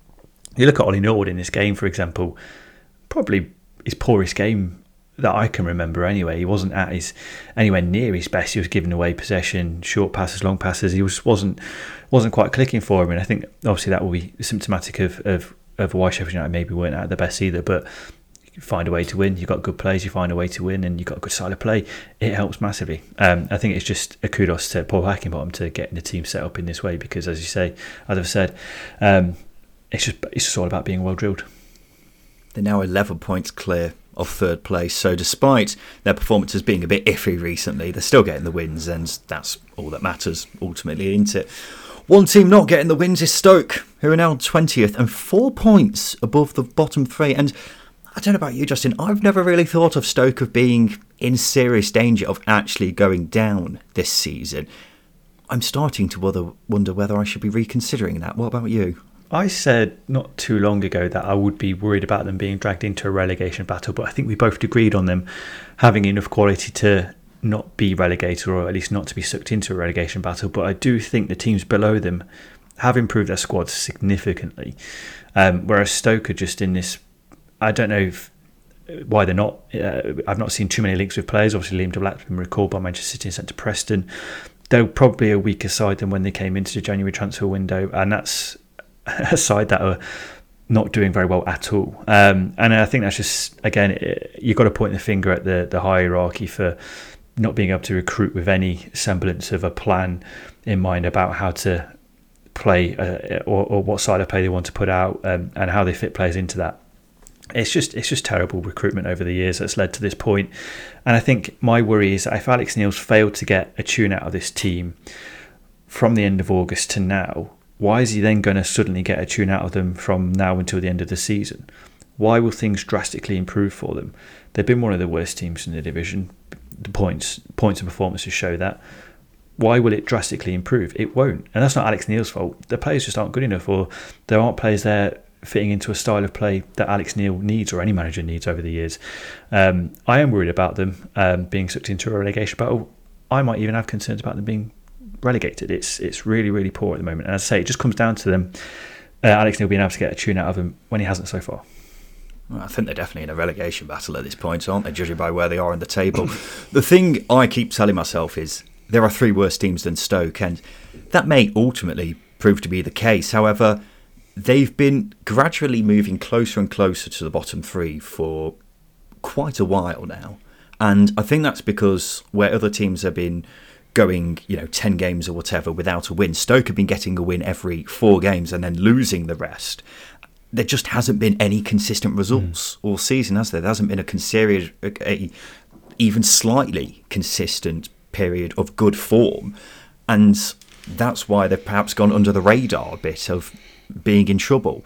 You look at Ollie Norwood in this game, for example, probably his poorest game that I can remember anyway. He wasn't at his anywhere near his best. He was giving away possession, short passes, long passes. He was wasn't wasn't quite clicking for him, and I think obviously that will be symptomatic of of, of why Sheffield United maybe weren't at the best either. But find a way to win. You've got good players, you find a way to win, and you've got a good style of play. It helps massively. Um, I think it's just a kudos to Paul Heckingbottom to getting the team set up in this way because, as you say, as I've said, um, it's just it's just all about being well drilled. They're now 11 points clear of third place. So, despite their performances being a bit iffy recently, they're still getting the wins, and that's all that matters ultimately, isn't it? One team not getting the wins is Stoke, who are now 20th and four points above the bottom three. And I don't know about you, Justin. I've never really thought of Stoke of being in serious danger of actually going down this season. I'm starting to wonder whether I should be reconsidering that. What about you? I said not too long ago that I would be worried about them being dragged into a relegation battle, but I think we both agreed on them having enough quality to not be relegated or at least not to be sucked into a relegation battle. But I do think the teams below them have improved their squads significantly. Um, whereas Stoke are just in this I don't know if, why they're not. Uh, I've not seen too many links with players. Obviously, Liam Delap's been recalled by Manchester City and sent to Preston. They're probably a weaker side than when they came into the January transfer window, and that's a side that are not doing very well at all. Um, and I think that's just again, it, you've got to point the finger at the the hierarchy for not being able to recruit with any semblance of a plan in mind about how to play uh, or, or, what side of play they want to put out um, and how they fit players into that it's just it's just terrible recruitment over the years that's led to this point. And I think my worry is that if Alex Neil's failed to get a tune out of this team from the end of August to now, why is he then going to suddenly get a tune out of them from now until the end of the season? Why will things drastically improve for them? They've been one of the worst teams in the division. The points points and performances show that. Why will it drastically improve? It won't. And that's not Alex Neil's fault. The players just aren't good enough or there aren't players there fitting into a style of play that Alex Neil needs or any manager needs over the years. Um, I am worried about them um, being sucked into a relegation battle. I might even have concerns about them being relegated. It's it's really really poor at the moment, and as I say, it just comes down to them. Uh, Alex Neil being able to get a tune out of him when he hasn't so far. Well, I think they're definitely in a relegation battle at this point, aren't they? Judging by where they are in the table. the thing I keep telling myself is there are three worse teams than Stoke, and that may ultimately prove to be the case. However, they've been gradually moving closer and closer to the bottom three for quite a while now. And I think that's because where other teams have been going, you know, 10 games or whatever without a win, Stoke have been getting a win every four games and then losing the rest. There just hasn't been any consistent results mm. all season, has there? There hasn't been a, considered, a, a even slightly consistent period of good form. And that's why they've perhaps gone under the radar a bit of being in trouble.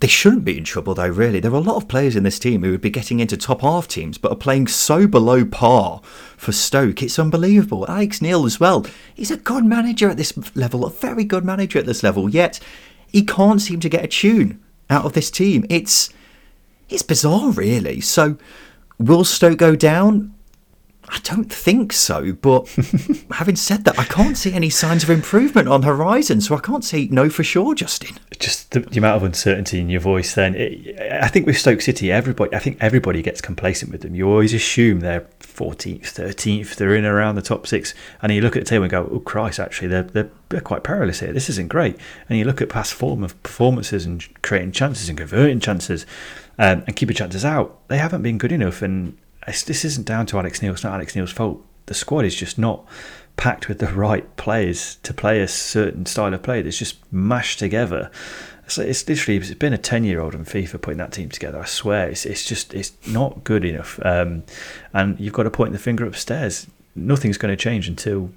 They shouldn't be in trouble, though, really. There are a lot of players in this team who would be getting into top half teams, but are playing so below par for Stoke. It's unbelievable. Alex Neil, as well. He's a good manager at this level, a very good manager at this level, yet he can't seem to get a tune out of this team. It's it's bizarre, really. So, will Stoke go down? I don't think so, but having said that, I can't see any signs of improvement on horizon, so I can't say no for sure, Justin. Just the, the amount of uncertainty in your voice. Then, it, I think with Stoke City, everybody, I think everybody gets complacent with them. You always assume they're 14th, 13th, they're in around the top six, and you look at the table and go, "Oh Christ, actually, they're they're, they're quite perilous here. This isn't great." And you look at past form of performances and creating chances and converting chances, um, and keeping chances out. They haven't been good enough, and this isn't down to Alex Neil. It's not Alex Neil's fault. The squad is just not packed with the right players to play a certain style of play. That's just mashed together. So it's literally it's been a ten year old in FIFA putting that team together. I swear it's it's just it's not good enough. Um, and you've got to point the finger upstairs. Nothing's going to change until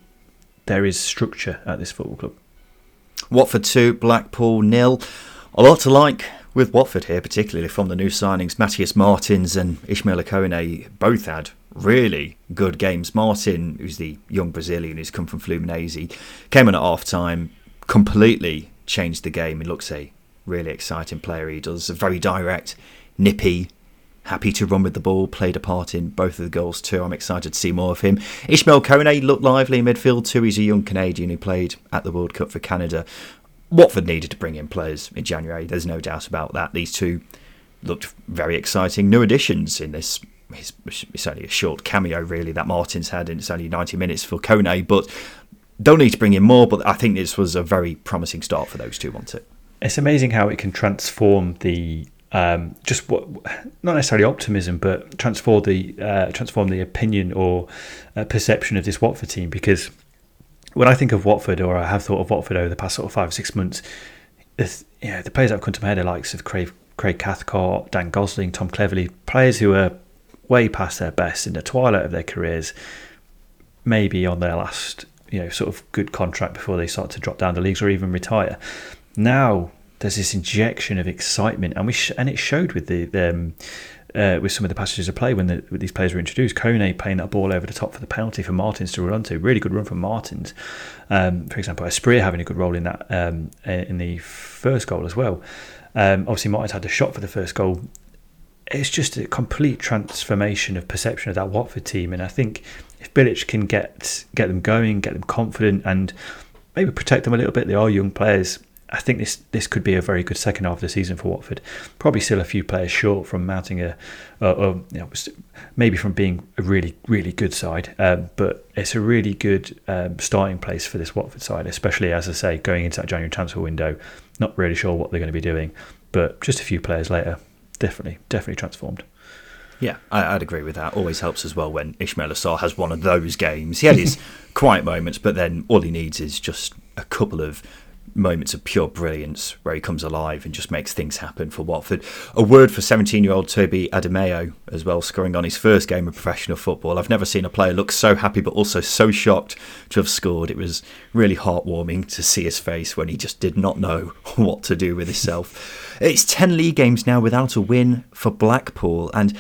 there is structure at this football club. Watford two, Blackpool nil. A lot to like with Watford here, particularly from the new signings, Matheus Martins and Ishmael Kone both had really good games. Martin, who's the young Brazilian who's come from Fluminense, came in at half time, completely changed the game. He looks a really exciting player. He does a very direct, nippy, happy to run with the ball, played a part in both of the goals too. I'm excited to see more of him. Ishmael Kone looked lively in midfield too. He's a young Canadian who played at the World Cup for Canada. Watford needed to bring in players in January. There's no doubt about that. These two looked very exciting. New additions in this. It's, only a short cameo, really, that Martins had, and it's only 90 minutes for Kone, but don't need to bring in more. But I think this was a very promising start for those two, wasn't it? It's amazing how it can transform the um, just what not necessarily optimism, but transform the uh, transform the opinion or uh, perception of this Watford team because when I think of Watford, or I have thought of Watford over the past sort of five or six months, the, you know, the players that have come to my head are likes of Craig, Craig Cathcart, Dan Gosling, Tom Cleverley, players who are way past their best in the twilight of their careers, maybe on their last, you know, sort of good contract before they start to drop down the leagues or even retire. Now there's this injection of excitement, and we sh- and it showed with the, the um, uh, with some of the passages of play when, the, when these players were introduced. Kone playing that ball over the top for the penalty for Martins to run to. Really good run from Martins. Um, for example, Asprilla having a good role in that um, in the first goal as well. Um, obviously, Martins had the shot for the first goal. It's just a complete transformation of perception of that Watford team, and I think if Bilic can get get them going, get them confident, and maybe protect them a little bit, they are young players I think this this could be a very good second half of the season for Watford. Probably still a few players short from mounting a, you know, maybe from being a really really good side. Um, but it's a really good um, starting place for this Watford side, especially as I say going into that January transfer window. Not really sure what they're going to be doing, but just a few players later, definitely definitely transformed. Yeah, I, would agree with that. Always helps as well when Ismaila Sarr has one of those games. He had his quiet moments, but then all he needs is just a couple of moments of pure brilliance where he comes alive and just makes things happen for Watford. A word for 17 year old Toby Ademayo as well, scoring on his first game of professional football. I've never seen a player look so happy but also so shocked to have scored. It was really heartwarming to see his face when he just did not know what to do with himself. It's 10 league games now without a win for Blackpool and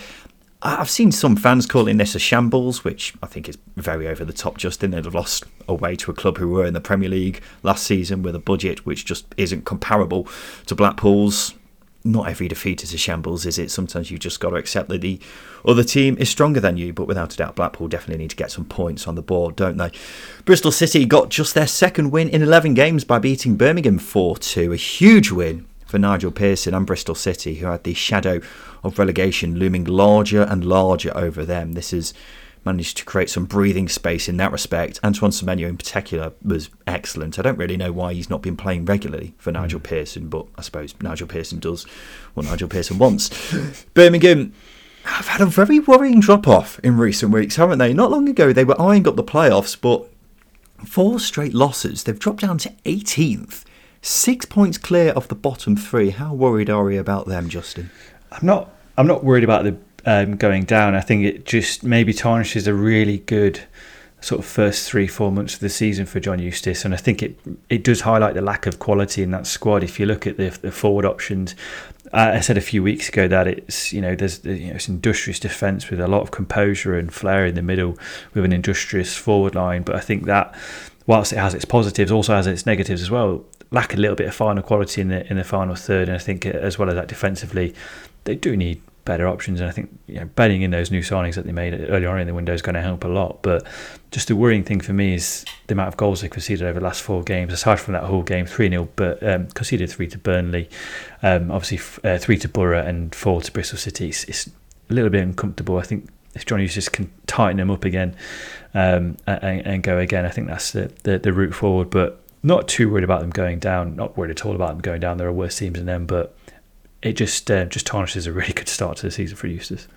I've seen some fans calling this a shambles, which I think is very over the top. Justin, they'd have lost away to a club who were in the Premier League last season with a budget which just isn't comparable to Blackpool's. Not every defeat is a shambles, is it? Sometimes you've just got to accept that the other team is stronger than you, but without a doubt, Blackpool definitely need to get some points on the board, don't they? Bristol City got just their second win in 11 games by beating Birmingham 4 2. A huge win for Nigel Pearson and Bristol City, who had the shadow of relegation looming larger and larger over them. This has managed to create some breathing space in that respect. Antoine Semenyo, in particular, was excellent. I don't really know why he's not been playing regularly for Nigel mm. Pearson, but I suppose Nigel Pearson does what Nigel Pearson wants. Birmingham have had a very worrying drop off in recent weeks, haven't they? Not long ago, they were eyeing up the playoffs, but four straight losses. They've dropped down to 18th, six points clear of the bottom three. How worried are we about them, Justin? I'm not. I'm not worried about the um, going down. I think it just maybe tarnishes a really good sort of first three four months of the season for John Eustace, and I think it it does highlight the lack of quality in that squad. If you look at the, the forward options, uh, I said a few weeks ago that it's you know there's you know it's industrious defence with a lot of composure and flair in the middle with an industrious forward line, but I think that whilst it has its positives, also has its negatives as well. Lack a little bit of final quality in the in the final third, and I think as well as that defensively, they do need better options. And I think you know, betting in those new signings that they made earlier on in the window is going to help a lot. But just the worrying thing for me is the amount of goals they conceded over the last four games. Aside from that whole game, 3 0, but um, conceded three to Burnley, um, obviously uh, three to Boro and four to Bristol City. It's, it's, a little bit uncomfortable. I think if John Eustace can tighten them up again um, and, and, go again, I think that's the, the, the route forward. But not too worried about them going down. Not worried at all about them going down. There are worse teams than them, but it just uh, just tarnishes a really good start to the season for Eustace.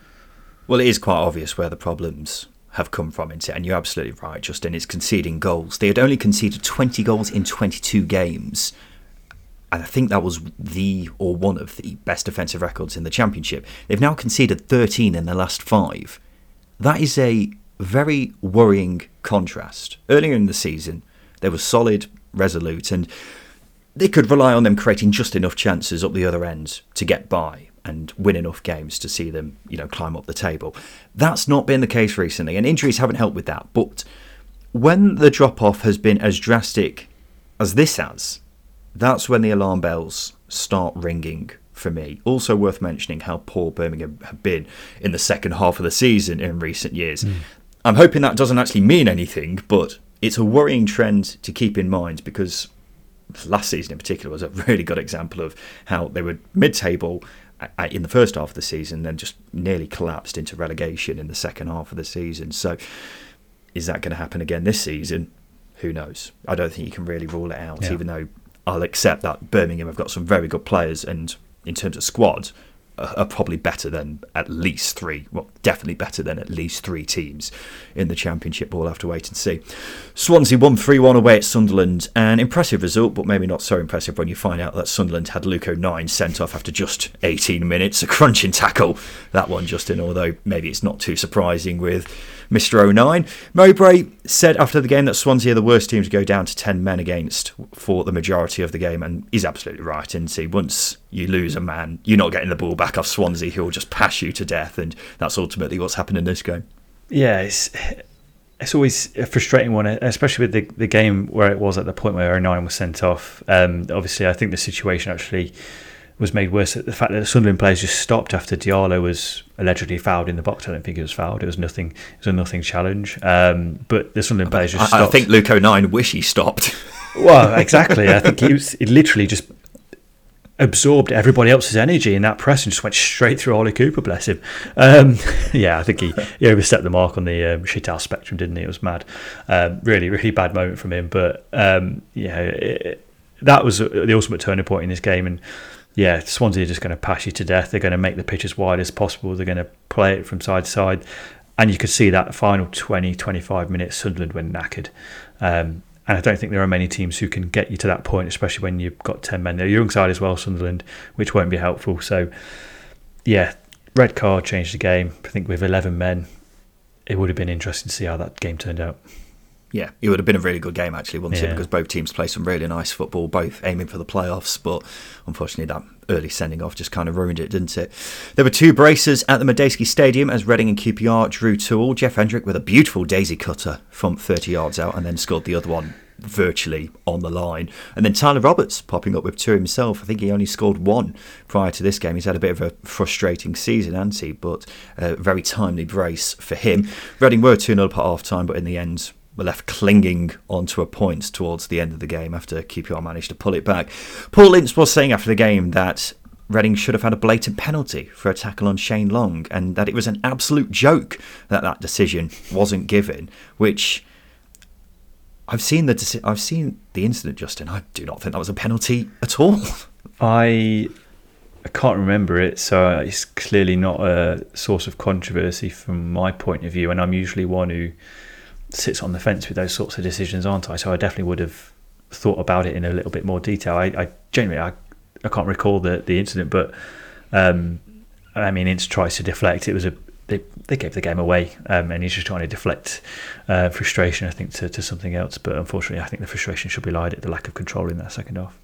Well, it is quite obvious where the problems have come from it, and you're absolutely right, Justin. It's conceding goals. They had only conceded 20 goals in 22 games. And I think that was the or one of the best defensive records in the championship. They've now conceded 13 in the last five. That is a very worrying contrast. Earlier in the season, they were solid, resolute, and they could rely on them creating just enough chances up the other end to get by and win enough games to see them, you know, climb up the table. That's not been the case recently, and injuries haven't helped with that. But when the drop off has been as drastic as this has, that's when the alarm bells start ringing for me. Also worth mentioning how poor Birmingham have been in the second half of the season in recent years. Mm. I'm hoping that doesn't actually mean anything, but it's a worrying trend to keep in mind because last season in particular was a really good example of how they were mid-table in the first half of the season, then just nearly collapsed into relegation in the second half of the season. So, is that going to happen again this season? Who knows? I don't think you can really rule it out, yeah. even though I'll accept that Birmingham have got some very good players, and in terms of squad, are probably better than at least three. Well, definitely better than at least three teams in the Championship. We'll have to wait and see. Swansea won 3 1 away at Sunderland. An impressive result, but maybe not so impressive when you find out that Sunderland had Luke O'Nien sent off after just 18 minutes. A crunching tackle, that one, Justin, although maybe it's not too surprising with Mr. O'Nien. Mowbray said after the game that Swansea are the worst team to go down to 10 men against for the majority of the game, and he's absolutely right, isn't he? Once you lose a man, you're not getting the ball back off Swansea, who will just pass you to death, and that's ultimately what's happened in this game. Yeah, it's it's always a frustrating one, especially with the, the game where it was at the point where O'Nien was sent off. Um, obviously, I think the situation actually was made worse. at The fact that the Sunderland players just stopped after Diallo was allegedly fouled in the box. I don't think it was fouled. It was nothing. It was a nothing challenge. Um, but the Sunderland players just stopped. I, think Luke O'Nien wish he stopped. well, exactly. I think he was. He literally just absorbed everybody else's energy in that press and just went straight through Ollie Cooper, bless him. Um, yeah, I think he, he overstepped the mark on the um, shit spectrum, didn't he? It was mad. Um, really, really bad moment from him. But um, yeah, it, that was the ultimate turning point in this game. And yeah, Swansea are just going to pass you to death. They're going to make the pitch as wide as possible. They're going to play it from side to side. And you could see that final 20, 25 minutes, Sunderland went knackered. Um, and I don't think there are many teams who can get you to that point, especially when you've got 10 men. They're young side as well, Sunderland, which won't be helpful. So, yeah, red card changed the game. I think with 11 men, it would have been interesting to see how that game turned out. Yeah, it would have been a really good game actually, wouldn't yeah. it? Because both teams play some really nice football, both aiming for the playoffs. But unfortunately, that early sending off just kind of ruined it, didn't it? There were two braces at the Madejski Stadium as Reading and QPR drew two all. Jeff Hendrick with a beautiful daisy cutter from 30 yards out and then scored the other one virtually on the line. And then Tyler Roberts popping up with two himself. I think he only scored one prior to this game. He's had a bit of a frustrating season, hasn't he? But a very timely brace for him. Reading were 2 0 at half time, but in the end, were left clinging onto a point towards the end of the game after QPR managed to pull it back. Paul Ince was saying after the game that Reading should have had a blatant penalty for a tackle on Shane Long, and that it was an absolute joke that that decision wasn't given. Which I've seen the I've seen the incident, Justin. I do not think that was a penalty at all. I I can't remember it, so it's clearly not a source of controversy from my point of view. And I'm usually one who sits on the fence with those sorts of decisions, aren't I? So I definitely would have thought about it in a little bit more detail. I, I genuinely I, I can't recall the the incident, but um, I mean, Ince tries to deflect. It was a they, they gave the game away, um, and he's just trying to deflect uh, frustration, I think, to, to something else. But unfortunately, I think the frustration should be lied at the lack of control in that second half.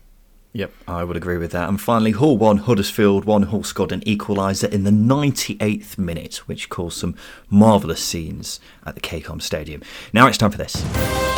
Yep, I would agree with that. And finally, Hull 1, Huddersfield 1. Hull scored an equaliser in the 98th minute, which caused some marvellous scenes at the KCOM Stadium. Now it's time for this.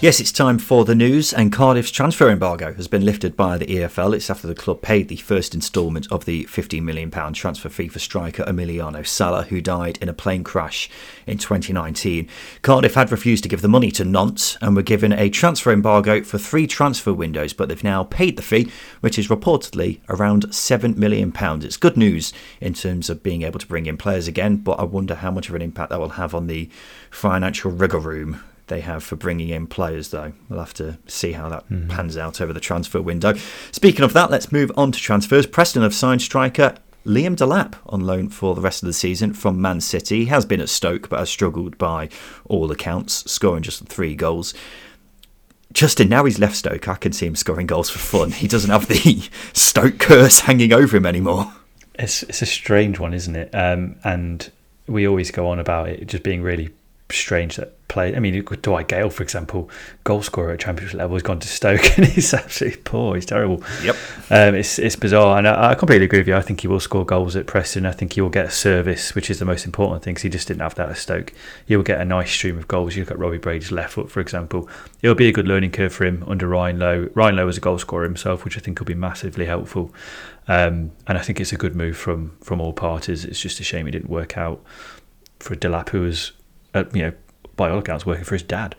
Yes, it's time for the news, and Cardiff's transfer embargo has been lifted by the EFL. It's after the club paid the first instalment of the £15 million transfer fee for striker Emiliano Sala, who died in a plane crash in 2019. Cardiff had refused to give the money to Nantes and were given a transfer embargo for three transfer windows, but they've now paid the fee, which is reportedly around £7 million. It's good news in terms of being able to bring in players again, but I wonder how much of an impact that will have on the financial rigour room they have for bringing in players, though. We'll have to see how that mm-hmm. pans out over the transfer window. Speaking of that, let's move on to transfers. Preston have signed striker Liam Delap on loan for the rest of the season from Man City. He has been at Stoke, but has struggled by all accounts, scoring just three goals. Justin, now he's left Stoke, I can see him scoring goals for fun. He doesn't have the Stoke curse hanging over him anymore. It's it's a strange one, isn't it? Um, and we always go on about it just being really strange that play. I mean, Dwight Gayle, for example, goal scorer at championship level, has gone to Stoke and he's absolutely poor. He's terrible. Yep. Um, it's it's bizarre, and I, I, completely agree with you. I think he will score goals at Preston. I think he will get a service, which is the most important thing. Because he just didn't have that at Stoke. He will get a nice stream of goals. You look at Robbie Brady's left foot, for example. It'll be a good learning curve for him under Ryan Lowe. Ryan Lowe was a goal scorer himself, which I think will be massively helpful. Um, and I think it's a good move from from all parties. It's just a shame it didn't work out for Delap, who was, uh, you know by all accounts, working for his dad.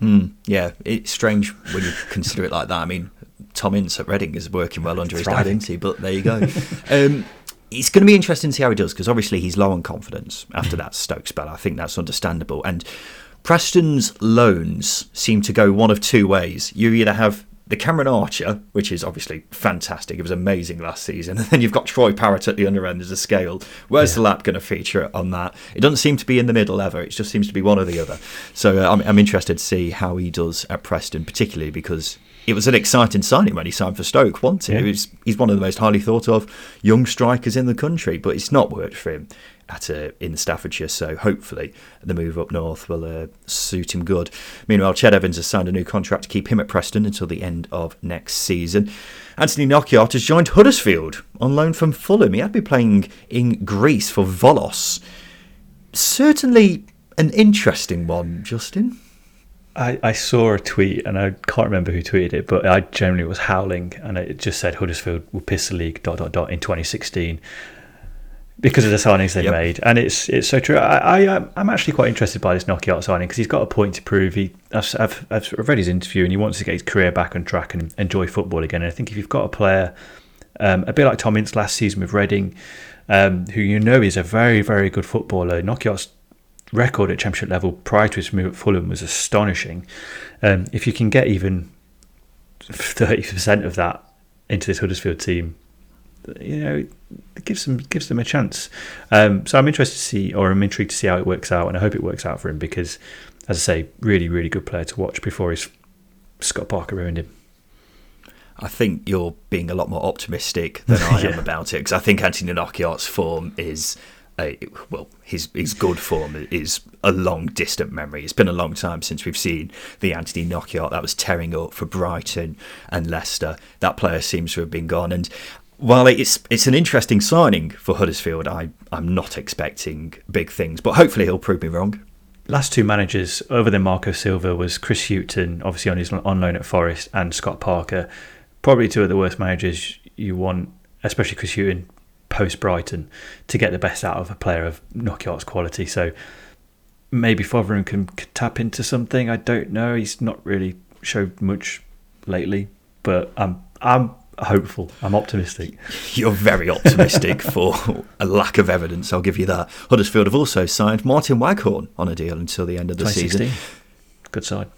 Mm, yeah, it's strange when you consider it like that. I mean, Tom Ince at Reading is working well under his dad, isn't he? But there you go. um, it's going to be interesting to see how he does because obviously he's low on confidence after that Stoke spell. I think that's understandable. And Preston's loans seem to go one of two ways. You either have the Cameron Archer, which is obviously fantastic. It was amazing last season. And then you've got Troy Parrott at the under end as a scale. Where's yeah. Delap going to feature on that? It doesn't seem to be in the middle ever. It just seems to be one or the other. So uh, I'm, I'm interested to see how he does at Preston, particularly because it was an exciting signing when he signed for Stoke, wasn't it? Yeah. it was, he's one of the most highly thought of young strikers in the country, but it's not worked for him at uh, in Staffordshire. So hopefully the move up north will uh, suit him good. Meanwhile, Ched Evans has signed a new contract to keep him at Preston until the end of next season. Anthony Knockaert has joined Huddersfield on loan from Fulham. He had been playing in Greece for Volos. Certainly an interesting one, Justin. I, I saw a tweet and I can't remember who tweeted it, but I generally was howling and it just said Huddersfield will piss the league dot dot dot in 2016 because of the signings they yep. made, and it's it's so true. I, I am actually quite interested by this Knockaert signing because he's got a point to prove. He I've, I've, I've read his interview and he wants to get his career back on track and enjoy football again. And I think if you've got a player um, a bit like Tom Ince last season with Reading, um, who you know is a very very good footballer, Knockaert's record at championship level prior to his move at Fulham was astonishing. Um, if you can get even thirty percent of that into this Huddersfield team, you know, it gives them gives them a chance. Um, so I'm interested to see, or I'm intrigued to see how it works out, and I hope it works out for him because, as I say, really really good player to watch before his Scott Parker ruined him. I think you're being a lot more optimistic than I yeah. am about it because I think Anthony Knockaert's form is a, well, his his good form is a long distant memory. It's been a long time since we've seen the Anthony Knockaert that was tearing up for Brighton and Leicester. That player seems to have been gone, and while it's it's an interesting signing for Huddersfield, I I'm not expecting big things, but hopefully he'll prove me wrong. Last two managers other than Marco Silva was Chris Hughton, obviously on his on loan at Forest, and Scott Parker. Probably two of the worst managers you want, especially Chris Hughton post Brighton, to get the best out of a player of Knockaert's quality. So maybe Fotheringham can, can tap into something. I don't know. He's not really showed much lately, but I'm I'm hopeful. I'm optimistic. You're very optimistic for a lack of evidence. I'll give you that. Huddersfield have also signed Martyn Waghorn on a deal until the end of the season. Good side.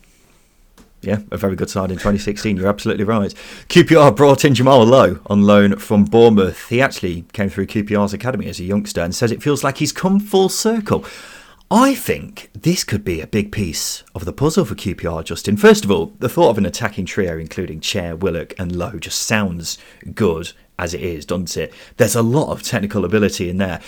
Yeah, a very good side in 2016. You're absolutely right. QPR brought in Jamal Lowe on loan from Bournemouth. He actually came through QPR's academy as a youngster and says it feels like he's come full circle. I think this could be a big piece of the puzzle for QPR, Justin. First of all, the thought of an attacking trio including Chair, Willock, and Lowe just sounds good as it is, doesn't it? There's a lot of technical ability in there.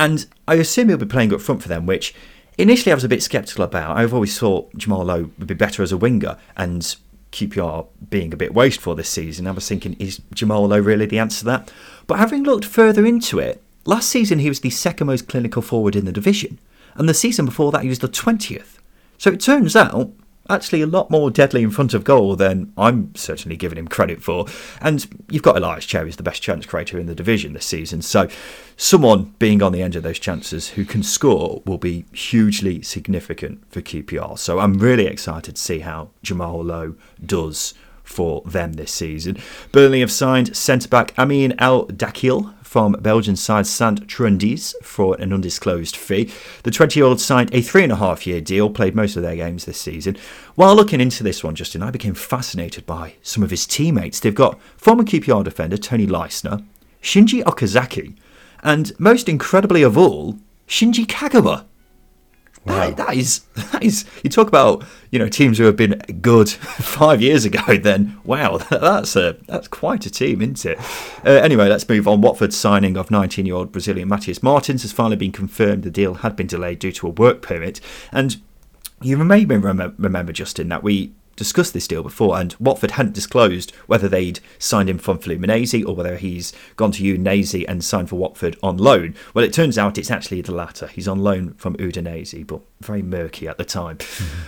And I assume he'll be playing up front for them, which initially I was a bit sceptical about. I've always thought Jamal Lowe would be better as a winger, and QPR being a bit wasteful this season, I was thinking, is Jamal Lowe really the answer to that? But having looked further into it, last season he was the second most clinical forward in the division and the season before that he was the 20th. So it turns out actually a lot more deadly in front of goal than I'm certainly giving him credit for. And you've got Ilias Chair, who's the best chance creator in the division this season. So someone being on the end of those chances who can score will be hugely significant for QPR. So I'm really excited to see how Jamal Lowe does for them this season. Burnley have signed centre back Amin Al-Dakhil from Belgian side Sint-Truiden for an undisclosed fee. The 20 year old signed a three and a half year deal, played most of their games this season. While looking into this one, Justin, I became fascinated by some of his teammates. They've got former QPR defender Toni Leistner, Shinji Okazaki, and most incredibly of all, Shinji Kagawa. Wow. That, that is that is you talk about you know teams who have been good five years ago. Then wow, that's a that's quite a team, isn't it? Uh, anyway, let's move on. Watford's signing of 19-year-old Brazilian Matheus Martins has finally been confirmed. The deal had been delayed due to a work permit, and you may remember Justin that we discussed this deal before, and Watford hadn't disclosed whether they'd signed him from Fluminense or whether he's gone to Udinese and signed for Watford on loan. Well, it turns out it's actually the latter. He's on loan from Udinese, but very murky at the time.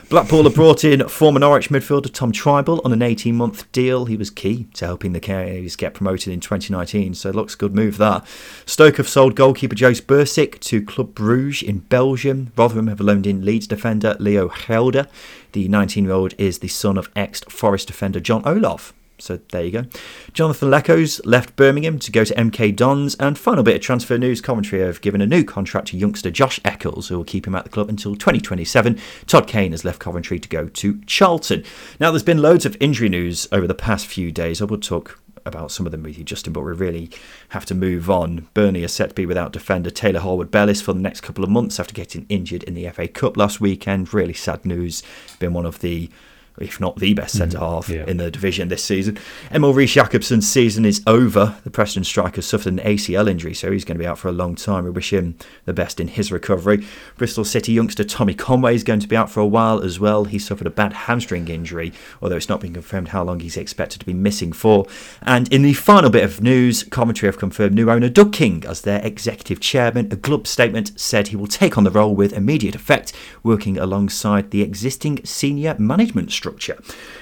Blackpool have brought in former Norwich midfielder Tom Trybull on an 18 month deal. He was key to helping the Canaries get promoted in 2019, so looks good move that. Stoke have sold goalkeeper Josef Bursik to Club Bruges in Belgium. Rotherham have loaned in Leeds defender Leo Hjelde. The 19 year old is the son of ex Forest defender Jon Olav. So there you go. Jonathan Leko's left Birmingham to go to MK Dons. And final bit of transfer news Coventry have given a new contract to youngster Josh Eccles, who will keep him at the club until 2027. Todd Kane has left Coventry to go to Charlton. Now, there's been loads of injury news over the past few days. I will talk about some of them with you, Justin, but we really have to move on. Burnley are set to be without defender Taylor Harwood Bellis for the next couple of months after getting injured in the FA Cup last weekend. Really sad news. Been one of the if not the best centre mm, half yeah. in the division this season. Emil Riis Jakobsen's season is over. The Preston striker suffered an ACL injury, so he's going to be out for a long time. We wish him the best in his recovery. Bristol City youngster Tommy Conway is going to be out for a while as well. He suffered a bad hamstring injury, although it's not been confirmed how long he's expected to be missing for. And in the final bit of news, Coventry have confirmed new owner Doug King as their executive chairman. A club statement said he will take on the role with immediate effect, working alongside the existing senior management structure.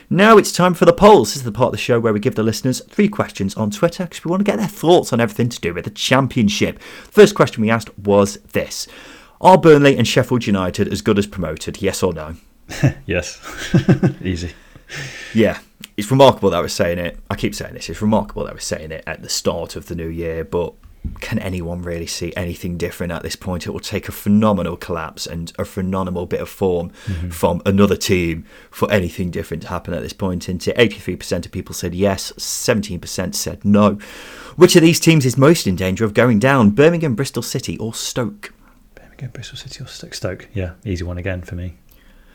Now it's time for the polls. This is the part of the show where we give the listeners three questions on Twitter because we want to get their thoughts on everything to do with the championship. First question we asked was this Are Burnley and Sheffield United as good as promoted? Yes or no? yes. Easy. Yeah. It's remarkable that we're saying it. I keep saying this. It's remarkable that we're saying it at the start of the new year, but can anyone really see anything different at this point? It will take a phenomenal collapse and a phenomenal bit of form mm-hmm. from another team for anything different to happen at this point. And 83% of people said yes, 17% said no. Which of these teams is most in danger of going down? Birmingham, Bristol City, or Stoke? Birmingham, Bristol City, or Stoke? Stoke, yeah, easy one again for me.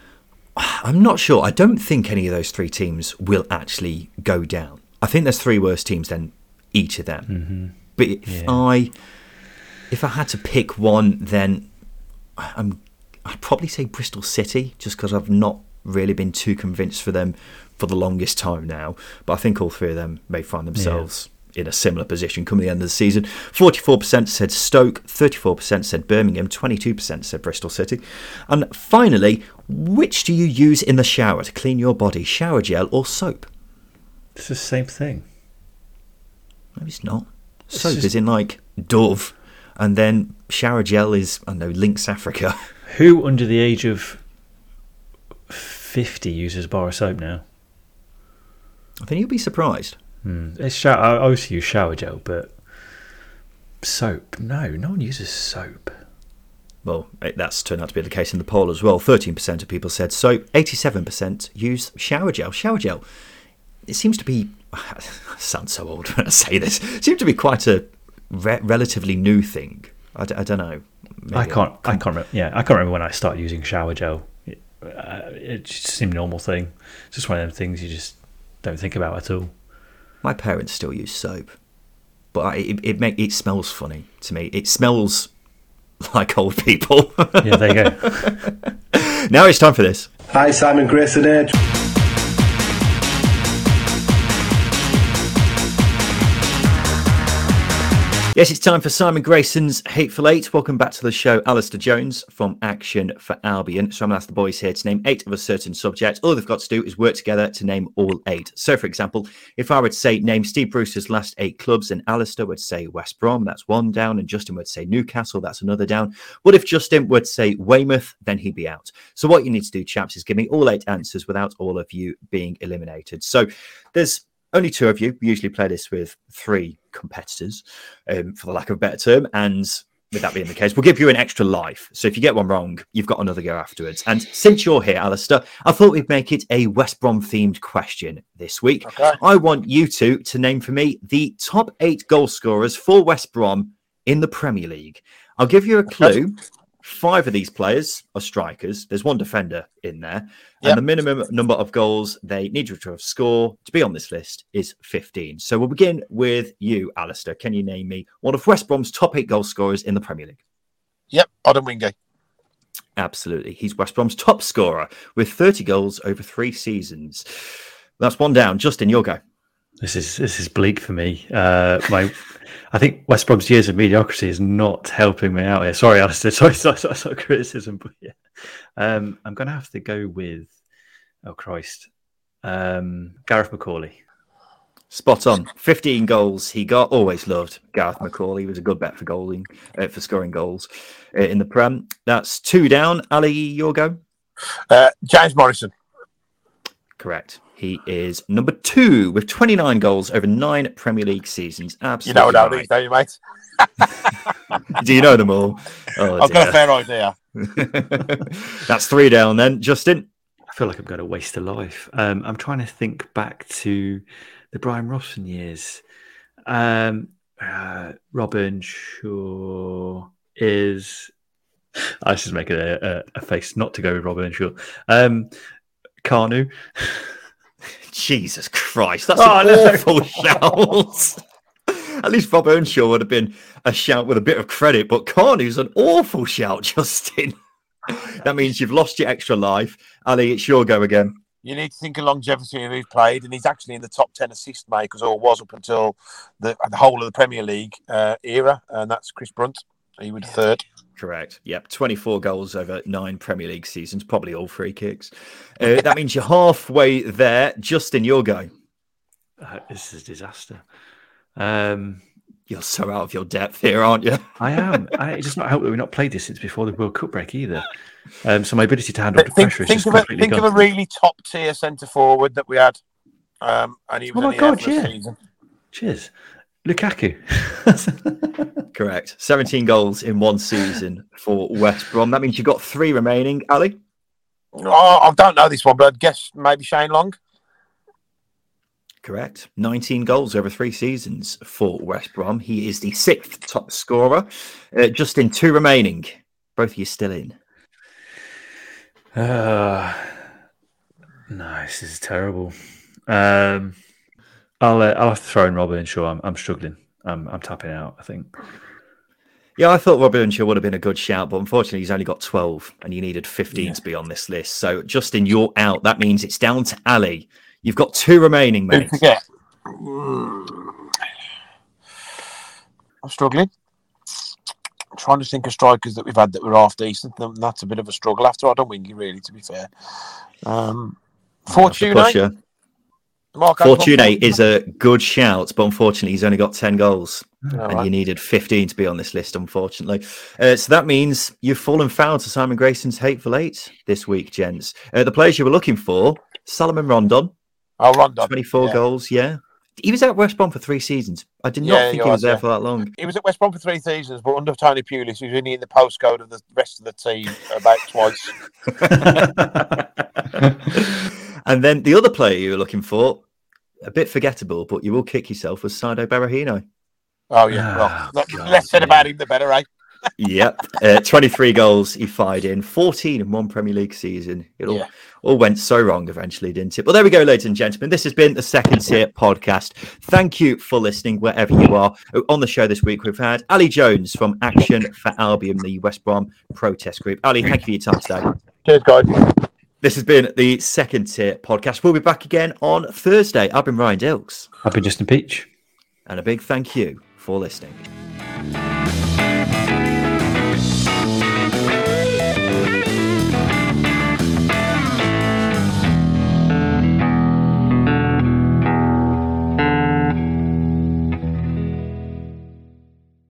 I'm not sure. I don't think any of those three teams will actually go down. I think there's three worse teams than each of them. Mm-hmm. But if yeah. I if I had to pick one, then I'm I'd probably say Bristol City, just because I've not really been too convinced for them for the longest time now. But I think all three of them may find themselves yeah. in a similar position coming the end of the season. Forty-four percent said Stoke, thirty-four percent said Birmingham, twenty-two percent said Bristol City, and finally, which do you use in the shower to clean your body? Shower gel or soap? It's the same thing. Maybe it's not soap just... is in like Dove, and then shower gel is I don't know Lynx Africa. Who under the age of 50 uses bar of soap now? I think you'll be surprised. Hmm. It's shower, I obviously use shower gel, but soap? No, no one uses soap. Well, it- that's turned out to be the case in the poll as well. 13% of people said soap, 87% use shower gel. Shower gel, it seems to be, I sound so old when I say this, it seems to be quite a re- relatively new thing. I, d- I don't know. Maybe I can't. I can't. Remember, yeah, I can't remember when I started using shower gel. It, uh, it just seemed a normal thing. It's just one of them things you just don't think about at all. My parents still use soap, but I, it it, make, it smells funny to me. It smells like old people. Yeah, there you go. now it's time for this. Hi, Simon Grayson here. Yes, it's time for Simon Grayson's Hateful Eight. Welcome back to the show, Alistair Jones from Action for Albion. So I'm going to ask the boys here to name eight of a certain subject. All they've got to do is work together to name all eight. So, for example, if I would say name Steve Bruce's last eight clubs, and Alistair would say West Brom, that's one down, and Justin would say Newcastle, that's another down. What if Justin would say Weymouth, then he'd be out. So what you need to do, chaps, is give me all eight answers without all of you being eliminated. So there's only two of you. We usually play this with three competitors, um, for the lack of a better term. And with that being the case, we'll give you an extra life. So if you get one wrong, you've got another go afterwards. And since you're here, Alistair, I thought we'd make it a West Brom themed question this week. Okay. I want you two to name for me the top eight goal scorers for West Brom in the Premier League. I'll give you a clue. Five of these players are strikers. There's one defender in there. And the minimum number of goals they need you to score to be on this list is 15. So we'll begin with you, Alistair. Can you name me one of West Brom's top eight goal scorers in the Premier League? Yep, Odemwingie. Absolutely. He's West Brom's top scorer with 30 goals over three seasons. That's one down. Justin, your go. This is this is bleak for me. Uh, my, I think West Brom's years of mediocrity is not helping me out here. Sorry, Alistair. Sorry, sorry, sorry, sorry criticism, but yeah, um, I'm going to have to go with. Oh Christ, um, Gareth McAuley. Spot on. 15 goals he got. Always loved Gareth McAuley. He was a good bet for goaling, uh, for scoring goals uh, in the Prem. That's two down. Ali, your go. Uh, James Morrison. Correct. He is number two with 29 goals over nine Premier League seasons. Absolutely. You know what that right. is, don't you, mate? Do you know them all? Oh, I've got a fair idea. That's three down then. Justin. I feel like I'm going to waste a life. Um, I'm trying to think back to the Bryan Robson years. Um, uh, Rob Earnshaw is. I was just making a, a, a face not to go with Rob Earnshaw. Um, Kanu. Jesus Christ, that's Oh, an no. awful shout. At least Rob Earnshaw would have been a shout with a bit of credit, but Kanu's an awful shout, Justin. that means you've lost your extra life. Ali, it's your go again. You need to think of longevity of who's played, and he's actually in the top 10 assist makers, or was up until the, the whole of the Premier League uh, era, and that's Chris Brunt. He would third. Correct. Yep. 24 goals over nine Premier League seasons, probably all free kicks. Uh, that means you're halfway there. Justin, your go. Uh, this is a disaster. Um, You're so out of your depth here, aren't you? I am. I, it does not help that we've not played this since before the World Cup break either. Um, so my ability to handle the Think, pressure is think, just of, a, completely think of a really top tier centre forward that we had. Um, and he was Oh my God, yeah. season. Cheers, Lukaku. Correct. 17 goals in one season for West Brom. That means you've got three remaining. Ali? Oh, I don't know this one, but I'd guess maybe Shane Long. Correct. 19 goals over three seasons for West Brom. He is the sixth top scorer. Uh, just in two remaining. Both of you still in. Uh, no, this is terrible. Um, I'll uh, I'll have to throw in Rob Earnshaw. I'm, I'm struggling. I'm I'm tapping out. I think. Yeah, I thought Robbie Earnshaw would have been a good shout, but unfortunately, he's only got 12 and you needed 15 Yeah. to be on this list. So, Justin, you're out. That means it's down to Ali. You've got two remaining, Who mate. to get? I'm struggling. I'm trying to think of strikers that we've had that were half decent. and That's a bit of a struggle after I don't win Wingy, really, to be fair. Um, That's Fortune, pusher. Mark Fortune is a good shout, but unfortunately, he's only got 10 goals. All and right. you needed 15 to be on this list, unfortunately. Uh, so that means you've fallen foul to Simon Grayson's Hateful Eight this week, gents. Uh, the players you were looking for Solomon Rondon, Oh, Rondon. 24 yeah. goals, yeah. He was at West Brom for three seasons. I did not Yeah, think he he was was, there yeah. for that long. He was at West Brom for three seasons, but under Tony Pulis, he was only in the postcode of the rest of the team about twice. and then the other player you were looking for, a bit forgettable, but you will kick yourself, was Saido Berahino. Oh yeah, Oh, well, not, God, less said yeah. about him, the better, eh? yep. Uh, 23 goals he fired in, 14 in one Premier League season. It all, Yeah. all went so wrong eventually, didn't it? But there we go, ladies and gentlemen. This has been the second tier podcast. Thank you for listening wherever you are. Oh, On the show this week, we've had Ali Jones from Action for Albion, the West Brom protest group. Ali, thank you for your time today. Cheers, guys. This has been the second tier podcast. We'll be back again on Thursday. I've been Ryan Dilks, I've been Justin Peach. and a big thank you for listening.